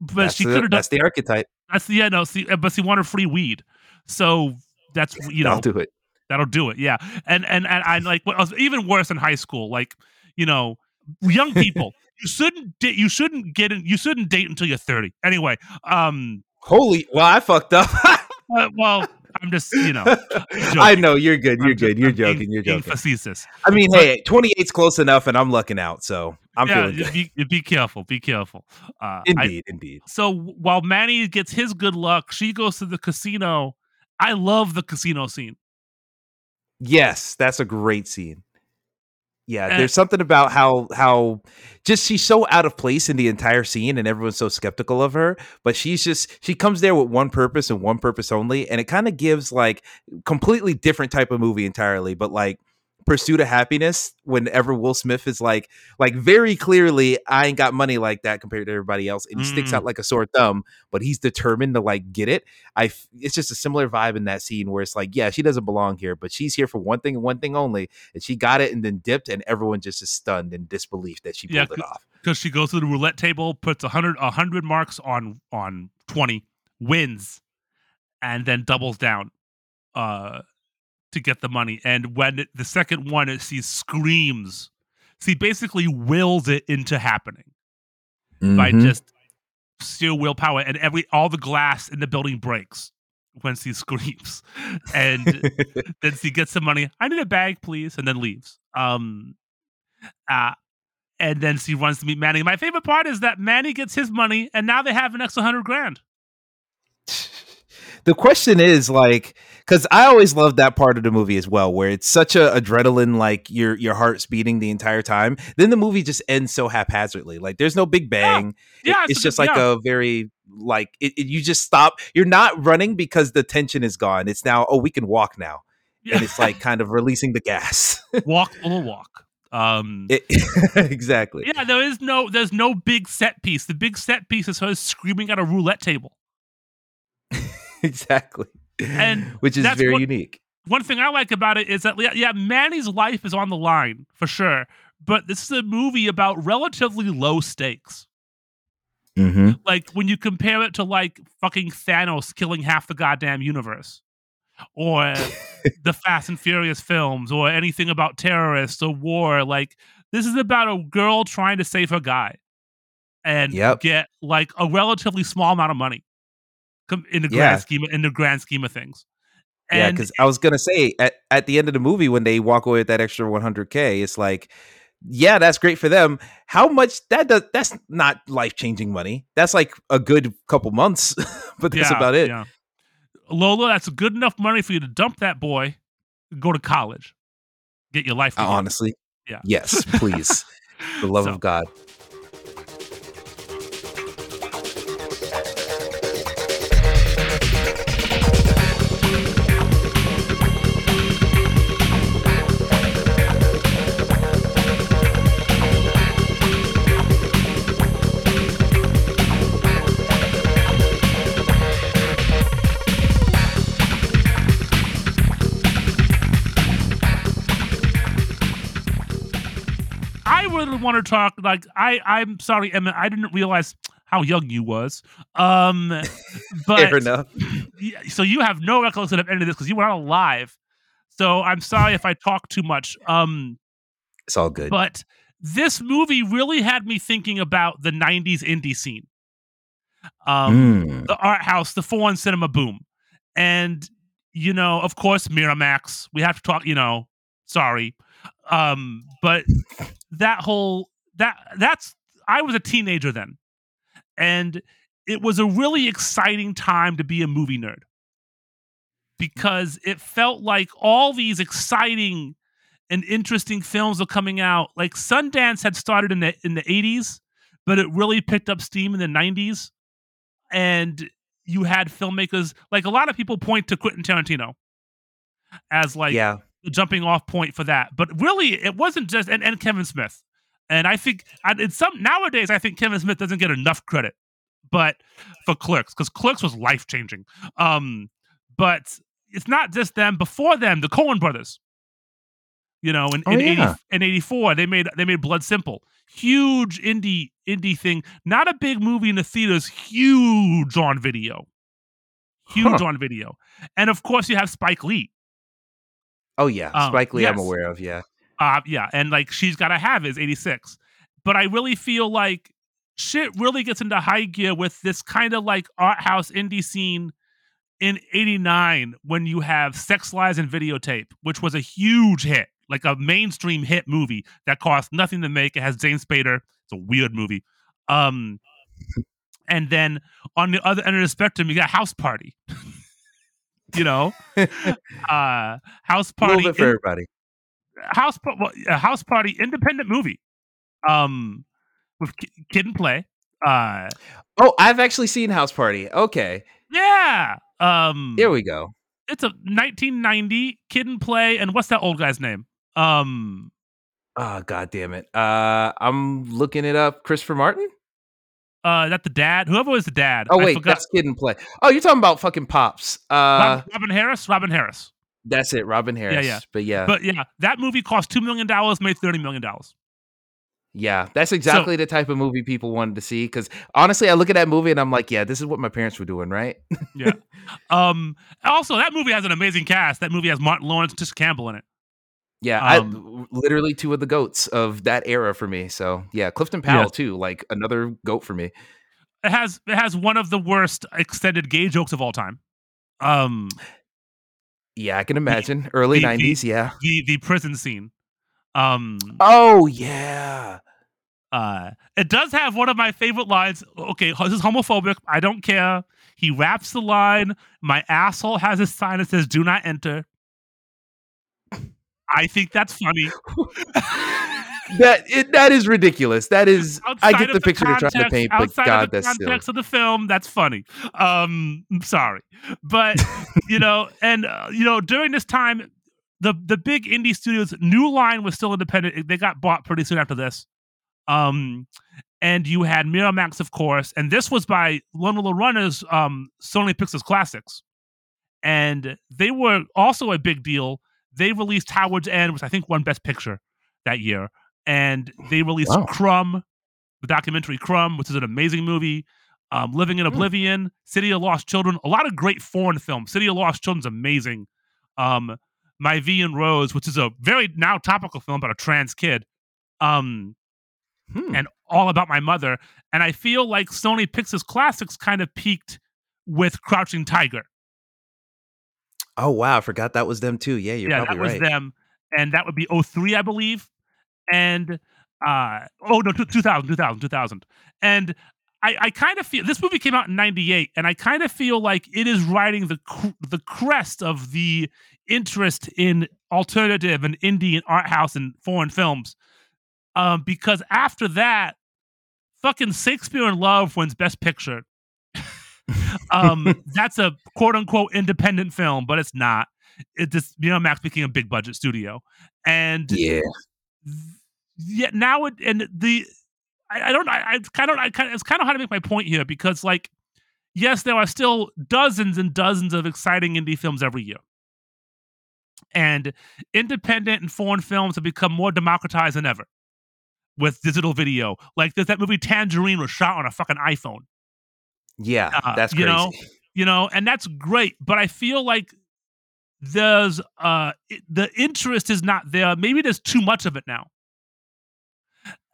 but that's, she could have done that's the archetype. that's the yeah no see uh, but she wanted free weed, so that's you know I'll do it. that'll do it yeah and and and I like what was even worse in high school like you know young people you shouldn't da- you shouldn't get in you shouldn't date until you're thirty anyway um Holy, well, I fucked up. uh, well I'm just you know I know you're good. You're I'm good. You're I'm being- joking. You're joking. facetious I mean, but- hey, 28's close enough, and I'm lucking out, so I'm yeah feeling good. be, be careful be careful uh, I- Indeed, indeed. so while Manny gets his good luck she goes to the casino I love the casino scene Yes, that's a great scene. Yeah, And- there's something about how how just she's so out of place in the entire scene and everyone's so skeptical of her, but she's just she comes there with one purpose and one purpose only and it kind of gives like completely different type of movie entirely, but like Pursuit of Happiness whenever Will Smith is like like very clearly I ain't got money like that compared to everybody else and he sticks Mm. out like a sore thumb, but he's determined to like get it. I f- it's just a similar vibe in that scene where it's like, yeah, she doesn't belong here, but she's here for one thing and one thing only, and she got it and then dipped, and everyone just is stunned in disbelief that she Yeah, pulled it off. because she goes to the roulette table, puts a hundred a hundred marks on on twenty, wins, and then doubles down uh to get the money. And when the second one, it, she screams. She basically wills it into happening by Mhm. just sheer willpower, and every all the glass in the building breaks when she screams, and then she gets the money. I need a bag, please, and then leaves. Um, uh, and then she runs to meet Manny. My favorite part is that Manny gets his money, and now they have an extra hundred grand. the question is like because i always loved that part of the movie as well where it's such a adrenaline like your your heart's beating the entire time. Then the movie just ends so haphazardly. Like there's no big bang. It- Yeah, it's, a just like yeah. a very like it, it- you just stop. You're not running because the tension is gone. It's now oh we can walk now. And it's like kind of releasing the gas. Walk or walk. Um, It- exactly. yeah, there is no, there's no big set piece. The big set piece is her screaming at a roulette table. exactly And which is very unique one thing I like about it is that yeah, Manny's life is on the line for sure, but this is a movie about relatively low stakes. mm-hmm. Like when you compare it to like fucking Thanos killing half the goddamn universe, or the Fast and Furious films, or anything about terrorists or war. Like this is about a girl trying to save her guy and Yep. get like a relatively small amount of money in the grand Yeah. scheme in the grand scheme of things. Yeah, because I was gonna say at, at the end of the movie when they walk away with that extra 100k, it's like, yeah, that's great for them. How much that does? That's not life changing money. That's like a good couple months, but that's Yeah, about it. Yeah. Lola, that's good enough money for you to dump that boy, go to college, get your life. Together. honestly, Yeah. yes, please, the love So- of God. Want to talk. Like, I, I'm sorry, Emma. I didn't realize how young you was. Um, but Fair enough. So you have no recollection of any of this because you were not alive. So I'm sorry if I talk too much. Um, It's all good. but this movie really had me thinking about the '90s indie scene, um, Mm. the art house, the foreign cinema boom, and you know, of course, Miramax. We have to talk. You know, sorry, um, but that whole that that's I was a teenager then, and it was a really exciting time to be a movie nerd because it felt like all these exciting and interesting films were coming out. Like Sundance had started in the in the 80s, but it really picked up steam in the 90s. And you had filmmakers like a lot of people point to Quentin Tarantino as like yeah, the jumping off point for that. But really, it wasn't just and, and Kevin Smith. And I think I, in some nowadays, I think Kevin Smith doesn't get enough credit, but for Clerks because Clerks was life changing. Um, but it's not just them. Before them, the Coen Brothers. You know, in, Oh, in eighty in eighty four, they made they made Blood Simple, huge indie indie thing. Not a big movie in the theaters, huge on video, huge Huh. on video. And of course, you have Spike Lee. Oh yeah, Um, Spike Lee. I'm aware of. Yeah. Uh, yeah, and like she's got to have is 86. But I really feel like shit really gets into high gear with this kind of like art house indie scene in 89 when you have Sex Lies and Videotape, which was a huge hit, like a mainstream hit movie that cost nothing to make. It has James Spader. It's a weird movie. Um, and then on the other end of the spectrum, you got House Party. you know, uh, House Party. little for in- everybody. house well, a house party independent movie um with Ki- kid and play uh Oh, I've actually seen House Party. Okay, yeah um here we go. it's a 1990 kid and play and what's that old guy's name um Oh god damn it. Uh, I'm looking it up. Christopher Martin. Uh that the dad whoever was the dad Oh wait, that's Kid and Play. Oh, you're talking about fucking Pops. Uh, robin harris robin harris that's it, Robin Harris. yeah. yeah But yeah, but yeah that movie cost two million dollars made 30 million dollars yeah, that's exactly the type of movie people wanted to see. Because honestly, I look at that movie and I'm like, yeah, this is what my parents were doing, right? Yeah. Um also that movie has an amazing cast that movie has martin lawrence and Tisha campbell in it Yeah, Um, I literally two of the goats of that era for me. So yeah, Clifton Powell too, like another goat for me. it has it has one of the worst extended gay jokes of all time um Yeah, I can imagine early the- the- '90s. Yeah. the the prison scene. Um, Oh yeah. uh, it does have one of my favorite lines. Okay, this is homophobic. I don't care. He raps the line. My asshole has a sign that says "Do not enter." I think that's funny. That it, that is ridiculous. That is I Outside get of the picture they're trying to paint, but God, of the that's context of the film, that's funny. Um, I'm sorry, but you know, and uh, you know, during this time, the the big indie studios, New Line was still independent. They got bought pretty soon after this. Um, and you had Miramax, of course, and this was by Lone Little Runners, um, Sony Pictures Classics, and they were also a big deal. They released Howards End, which I think won Best Picture that year, and they released Wow. Crumb, the documentary Crumb, which is an amazing movie. Um, Living in Hmm. Oblivion, City of Lost Children, a lot of great foreign films. City of Lost Children's amazing. Um, Ma Vie en Rose, which is a very now topical film about a trans kid. Um, Hmm. and all about my mother. And I feel like Sony Pictures Classics kind of peaked with Crouching Tiger. Oh wow, I forgot that was them too. Yeah, you're yeah, that was right. them, and that would be 03, I believe. And uh oh no, two- 2000, 2000, 2000. And I, I kind of feel this movie came out in '98, and I kind of feel like it is riding the cr- the crest of the interest in alternative and indie and art house and foreign films. Um, because after that, fucking Shakespeare in Love wins Best Picture. Um, that's a quote unquote independent film, but it's not. It just you know Max became a big budget studio, and Yeah. yet now it and the I, I don't I, I kind of I kind of it's kind of hard to make my point here because like yes there are still dozens and dozens of exciting indie films every year and independent and foreign films have become more democratized than ever with digital video like there's that movie Tangerine was shot on a fucking iPhone Yeah, Uh, that's you crazy. know, you know, and that's great. But I feel like there's uh the interest is not there. Maybe there's too much of it now.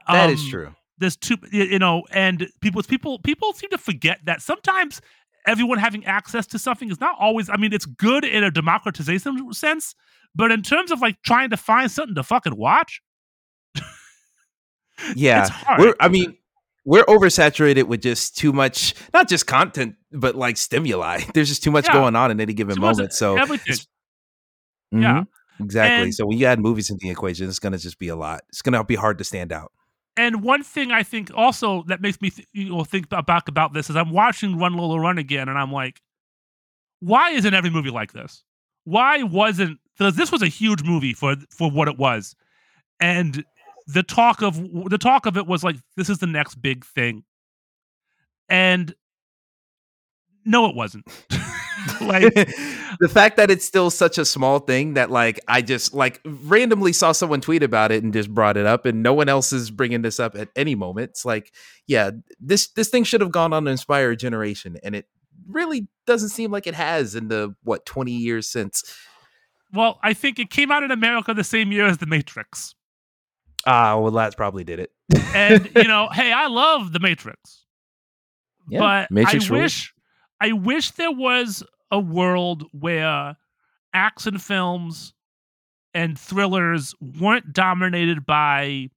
That is Um, true. There's too, you know, and people, people, people seem to forget that sometimes everyone having access to something is not always. I mean, it's good in a democratization sense, but in terms of like trying to find something to fucking watch, Yeah. it's hard. We're I mean, we're oversaturated with just too much not just content, but like stimuli. There's just too much Yeah. going on in any given moment. So everything. it's- Mhm. Exactly. And- so when you add movies into the equation, it's gonna just be a lot. It's gonna be hard to stand out. And one thing I think also that makes me th- you know, think about, back about this is I'm watching Run Lola Run again, and I'm like, why isn't every movie like this? why wasn't because this was a huge movie for for what it was, and the talk of the talk of it was like this is the next big thing, and no, it wasn't. like the fact that it's still such a small thing that like I just like randomly saw someone tweet about it and just brought it up and no one else is bringing this up at any moment. It's like, yeah, this this thing should have gone on to inspire a generation and it really doesn't seem like it has in the what 20 years since. well, I think it came out in America the same year as The Matrix, Ah, well that's probably did it. and you know, hey, I love The Matrix. Yeah, but Matrix I rules. wish I wish there was a world where action films and thrillers weren't dominated by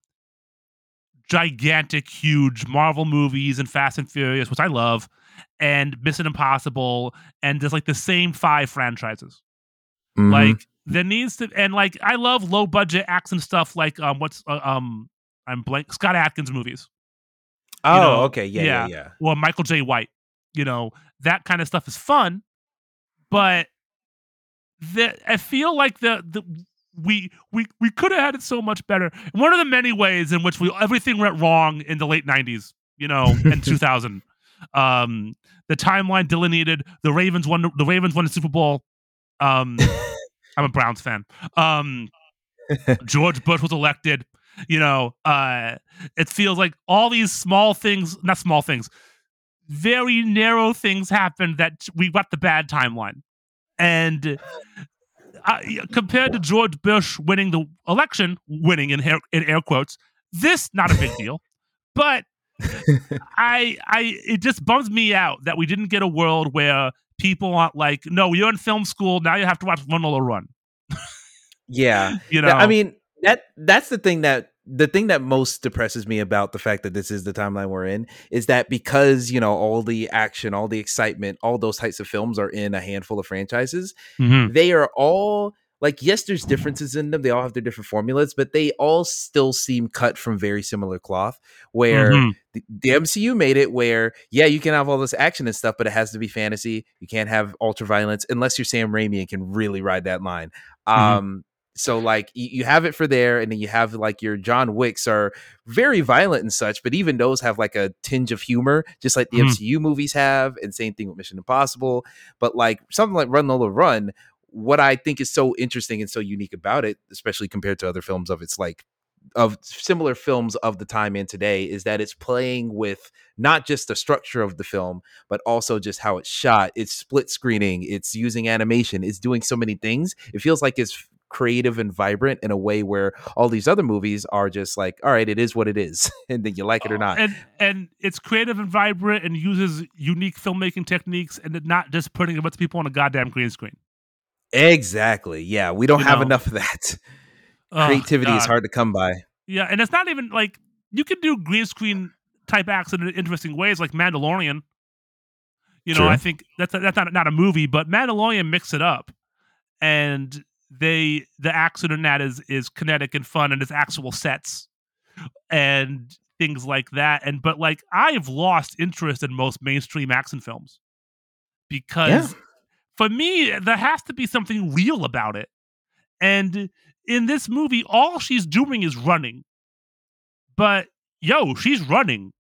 gigantic, huge Marvel movies and Fast and Furious, which I love, and Mission Impossible, and just like the same five franchises. Mhm. Like there needs to, and like I love low budget action stuff, like um, what's uh, um, I'm blank Scott Adkins movies oh, know, okay, yeah, yeah, yeah. yeah. or Michael Jai White. You know, that kind of stuff is fun, but the I feel like the the we we we could have had it so much better. One of the many ways in which we everything went wrong in the late '90s, you know, and 2000. Um, the timeline delineated. The Ravens won. The Ravens won the Super Bowl. Um, I'm a Browns fan. Um, George Bush was elected. You know, uh, it feels like all these small things, not small things, very narrow things happened that we got the bad timeline. And uh, compared to George Bush winning the election, winning in air, in air quotes, this not a big deal. But I, I, it just bums me out that we didn't get a world where people aren't like, no, you're in film school now. You have to watch Run Lola Run. Yeah. You know, I mean that that's the thing that the thing that most depresses me about the fact that this is the timeline we're in is that because you know all the action, all the excitement, all those types of films are in a handful of franchises, Mhm. they are all like yes, there's differences in them. They all have their different formulas, but they all still seem cut from very similar cloth. Where Mhm. the, the MCU made it where yeah, you can have all this action and stuff, but it has to be fantasy. You can't have ultra violence unless you're Sam Raimi and can really ride that line. Mhm. Um, so like you, you have it for there, and then you have like your John Wicks are very violent and such, but even those have like a tinge of humor, just like the Mhm. MCU movies have, and same thing with Mission Impossible. But like something like Run Lola Run, what I think is so interesting and so unique about it, especially compared to other films of its like of similar films of the time and today is that it's playing with not just the structure of the film but also just how it's shot it's split screening it's using animation it's doing so many things it feels like it's creative and vibrant in a way where all these other movies are just like all right it is what it is and then you like it or oh, not And and it's creative and vibrant and uses unique filmmaking techniques and not just putting a bunch of people on a goddamn green screen. Exactly yeah we don't You have know. enough of that Oh, creativity is hard to come by Yeah, and it's not even like you can do green screen type acts in interesting ways, like Mandalorian. You know, True. I think that's that's not not a movie, but Mandalorian mix it up, and they the action in that is is kinetic and fun, and it's actual sets and things like that. And but like I've lost interest in most mainstream action films because for me there has to be something real about it, and in this movie, all she's doing is running. But yo, she's running.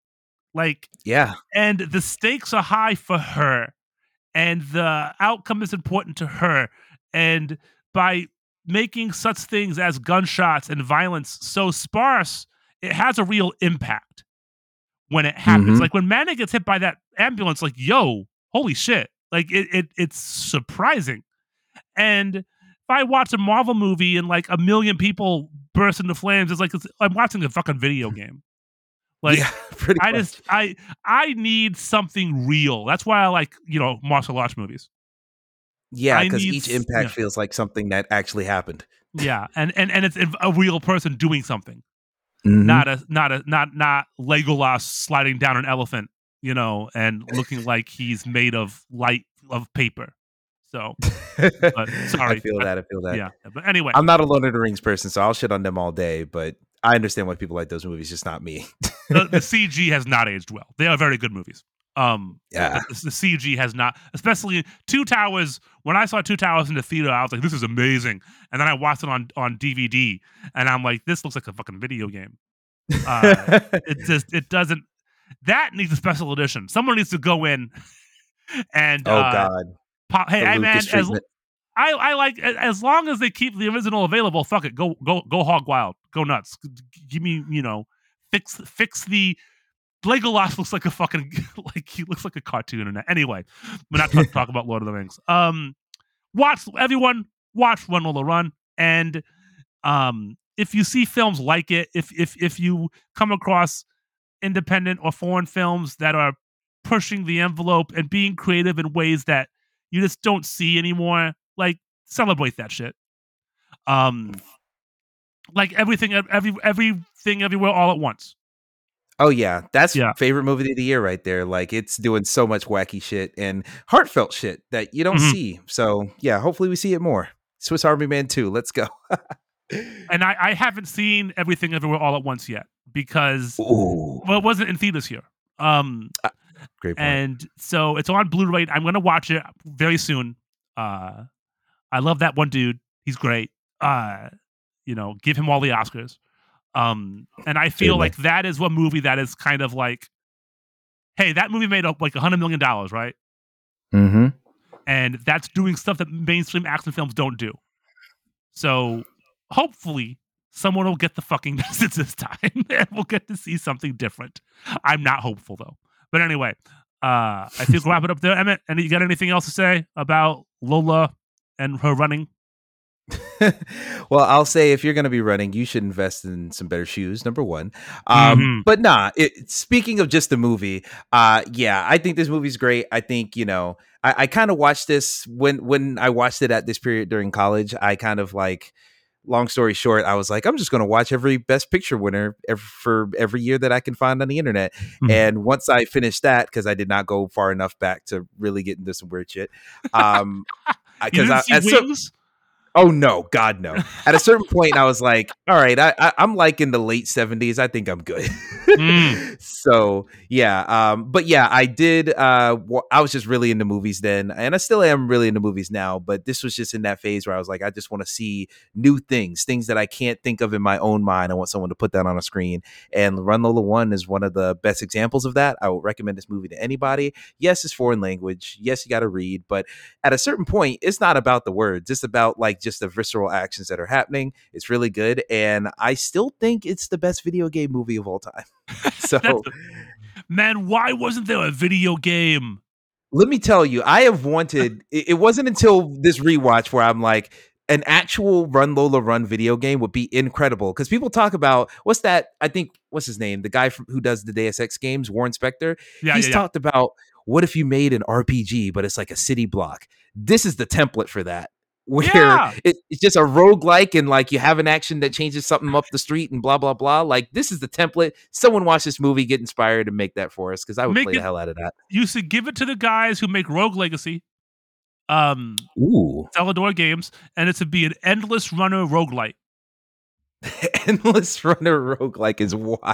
Like, yeah and the stakes are high for her, and the outcome is important to her. And by making such things as gunshots and violence so sparse, it has a real impact when it happens. Mhm. Like when Manny gets hit by that ambulance, like, yo, holy shit. Like it, it it's surprising. And if I watch a Marvel movie and like a million people burst into flames, it's like it's, I'm watching a fucking video game. Like yeah pretty I much. just I I need something real. That's why I like you know martial arts movies. yeah because each impact yeah. feels like something that actually happened Yeah, and and and it's a real person doing something, Mhm. not a not a not not Legolas sliding down an elephant, you know, and looking like he's made of light of paper. So but sorry, I feel that. I feel that. yeah, but anyway, I'm not a Lord of the Rings person, so I'll shit on them all day. But I understand why people like those movies, just not me. the, the CG has not aged well. They are very good movies. Um, Yeah. the, the CG has not, especially Two Towers. When I saw Two Towers in the theater, I was like, "This is amazing," and then I watched it on on DVD, and I'm like, "This looks like a fucking video game." Uh, it just it doesn't. That needs a special edition. Someone needs to go in and oh uh, God. pop. Hey, The man, as. I I like as long as they keep the original available. Fuck it, go go go hog wild, go nuts. Give me you know fix fix the. Legolas looks like a fucking like he looks like a cartoon it. Anyway, we're not talking talk about Lord of the Rings. Um, watch everyone watch Run Lola Run, and um, if you see films like it, if if if you come across independent or foreign films that are pushing the envelope and being creative in ways that you just don't see anymore, like celebrate that shit. Um, like everything, every everything, everywhere, all at once. Oh yeah, that's Yeah. favorite movie of the year right there. Like it's doing so much wacky shit and heartfelt shit that you don't Mhm. see. So yeah, hopefully we see it more. Swiss Army Man 2, let's go. And I, I haven't seen everything everywhere all at once yet because Ooh, well, it wasn't in theaters here. Um, great point. and so it's on Blu-ray. I'm gonna watch it very soon. Uh, I love that one dude. He's great. Uh, you know, give him all the Oscars. Um, and I feel like that is one movie that is kind of like, hey, that movie made up like a hundred million dollars, right? mm-hmm. And that's doing stuff that mainstream action films don't do. So hopefully someone will get the fucking message this time and we'll get to see something different. I'm not hopeful though. But anyway, uh I think we'll wrap it up there. Emmett, and you got anything else to say about Lola and her running? well, I'll say if you're going to be running, you should invest in some better shoes. Number one, um, Mhm. but nah. It, speaking of just the movie, uh, yeah, I think this movie's great. I think you know, I, I kind of watched this when when I watched it at this period during college. I kind of like. Long story short, I was like, I'm just going to watch every Best Picture winner every, for every year that I can find on the internet. Mhm. And once I finished that, because I did not go far enough back to really get into some weird shit, um, because I, see cer- Wings? Oh no, God no! At a certain point, I was like, "All right, I, I, I'm like in the late '70s. I think I'm good." Mm. so yeah, um, but yeah, I did. Uh, wa- I was just really into movies then, and I still am really into movies now. But this was just in that phase where I was like, I just want to see new things, things that I can't think of in my own mind. I want someone to put that on a screen. And Run Lola Run is one of the best examples of that. I would recommend this movie to anybody. Yes, it's foreign language. Yes, you got to read, but at a certain point, it's not about the words. It's about like just the visceral actions that are happening. It's really good, and I still think it's the best video game movie of all time. So Man, why wasn't there a video game? let me tell you, I have wanted. It, it wasn't until this rewatch where I'm like. An actual Run Lola Run video game would be incredible because people talk about what's that? I think what's his name, the guy from, who does the Deus Ex games, Warren Spector. Yeah, He's yeah, yeah. talked about what if you made an RPG, but it's like a city block. This is the template for that. Where Yeah. it, it's just a roguelike and like you have an action that changes something up the street and blah blah blah. Like this is the template. Someone watch this movie, get inspired, and make that for us because I would Make play it- the hell out of that. You should give it to the guys who make Rogue Legacy, um, Ooh, Cellar Door Games, and it should be an endless runner roguelite. endless runner roguelike is wild.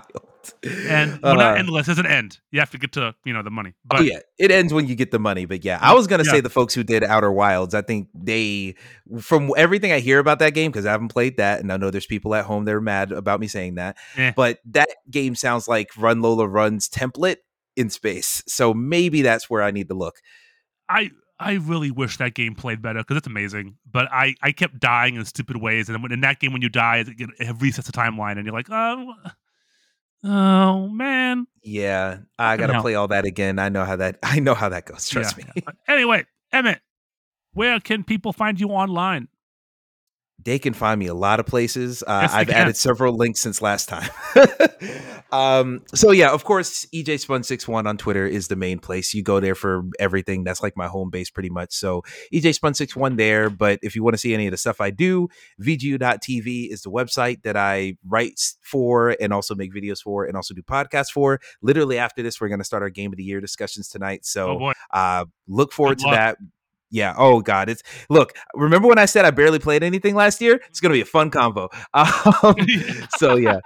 And well, not Uh, endless, there's an end. You have to get to you know the money. But oh yeah, it ends when you get the money. But yeah, I was gonna Yeah. say the folks who did Outer Wilds. I think they, from everything I hear about that game, because I haven't played that, and I know there's people at home that are mad about me saying that. Eh. But that game sounds like Run Lola Run's template in space. So maybe that's where I need to look. I I really wish that game played better because it's amazing. But I I kept dying in stupid ways, and when, in that game when you die, it, it resets the timeline, and you're like, oh, uh, oh man. Yeah, I gotta play all that again. I know how that. I know how that goes. Trust Yeah, me. Anyway, Emmett, where can people find you online? They can find me a lot of places. Uh, I've can. added several links since last time. um, so yeah, of course, EJ Spun 61 on Twitter is the main place. You go there for everything. That's like my home base pretty much. So EJ Spun 61 there. But if you want to see any of the stuff I do, VGU.tv is the website that I write for and also make videos for and also do podcasts for. Literally after this, we're going to start our game of the year discussions tonight. So oh uh, look forward Good to luck. that. Yeah. Oh God. It's look. Remember when I said I barely played anything last year? It's gonna be a fun combo. Um, so yeah,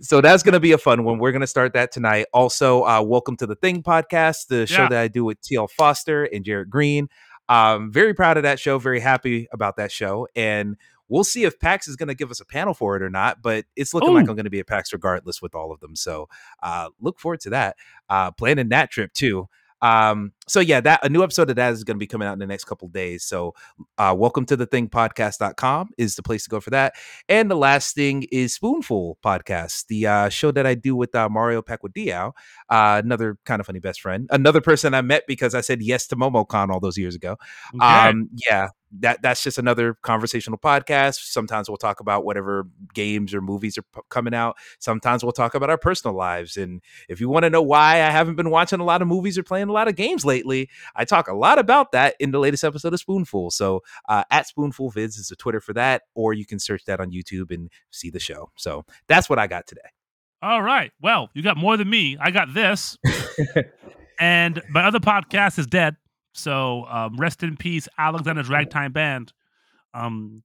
so that's going to be a fun one. We're going to start that tonight. Also, uh, welcome to the Thing podcast, the show that I do with TL Foster and Jared Green. Um, very proud of that show. Very happy about that show, and we'll see if PAX is going to give us a panel for it or not. But it's looking like I'm going to be at PAX regardless with all of them. So uh, look forward to that. Uh, planning that trip too. Um, so yeah, that a new episode of that is going to be coming out in the next couple days. So uh, welcome to the thing podcast.com is the place to go for that. And the last thing is Spoonful Podcast, the uh, show that I do with uh, Mario Pacquiao, uh, another kind of funny best friend, another person I met because I said yes to MomoCon all those years ago. Okay. Um, yeah, that that's just another conversational podcast. Sometimes we'll talk about whatever games or movies are p- coming out. Sometimes we'll talk about our personal lives. And if you want to know why I haven't been watching a lot of movies or playing a lot of games lately, I talk a lot about that in the latest episode of Spoonful. So uh, at Spoonful Vids is the Twitter for that, or you can search that on YouTube and see the show. So that's what I got today. All right. Well, you got more than me. I got this. and my other podcast is dead. So um, rest in peace, Alexander's Ragtime Band. Um,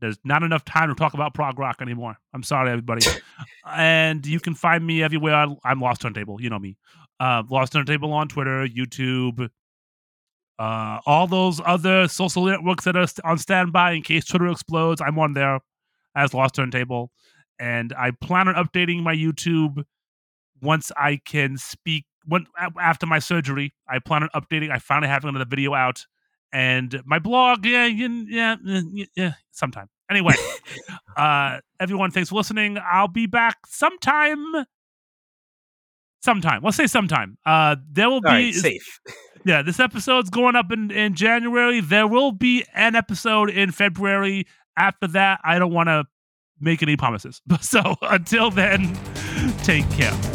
there's not enough time to talk about prog rock anymore. I'm sorry, everybody. and you can find me everywhere. I'm Lost Turntable. You know me. Uh, Lost Turntable on Twitter, YouTube, uh, all those other social networks that are on standby in case Twitter explodes. I'm on there as Lost Turntable. And I plan on updating my YouTube once I can speak. When, after my surgery, I plan on updating. I finally have another video out, and my blog. Yeah, yeah, yeah, yeah, sometime. Anyway, uh, everyone, thanks for listening. I'll be back sometime. Sometime. Let's say sometime. Uh, there will All be right, safe. yeah, this episode's going up in, in January. There will be an episode in February. After that, I don't want to make any promises. So until then, take care.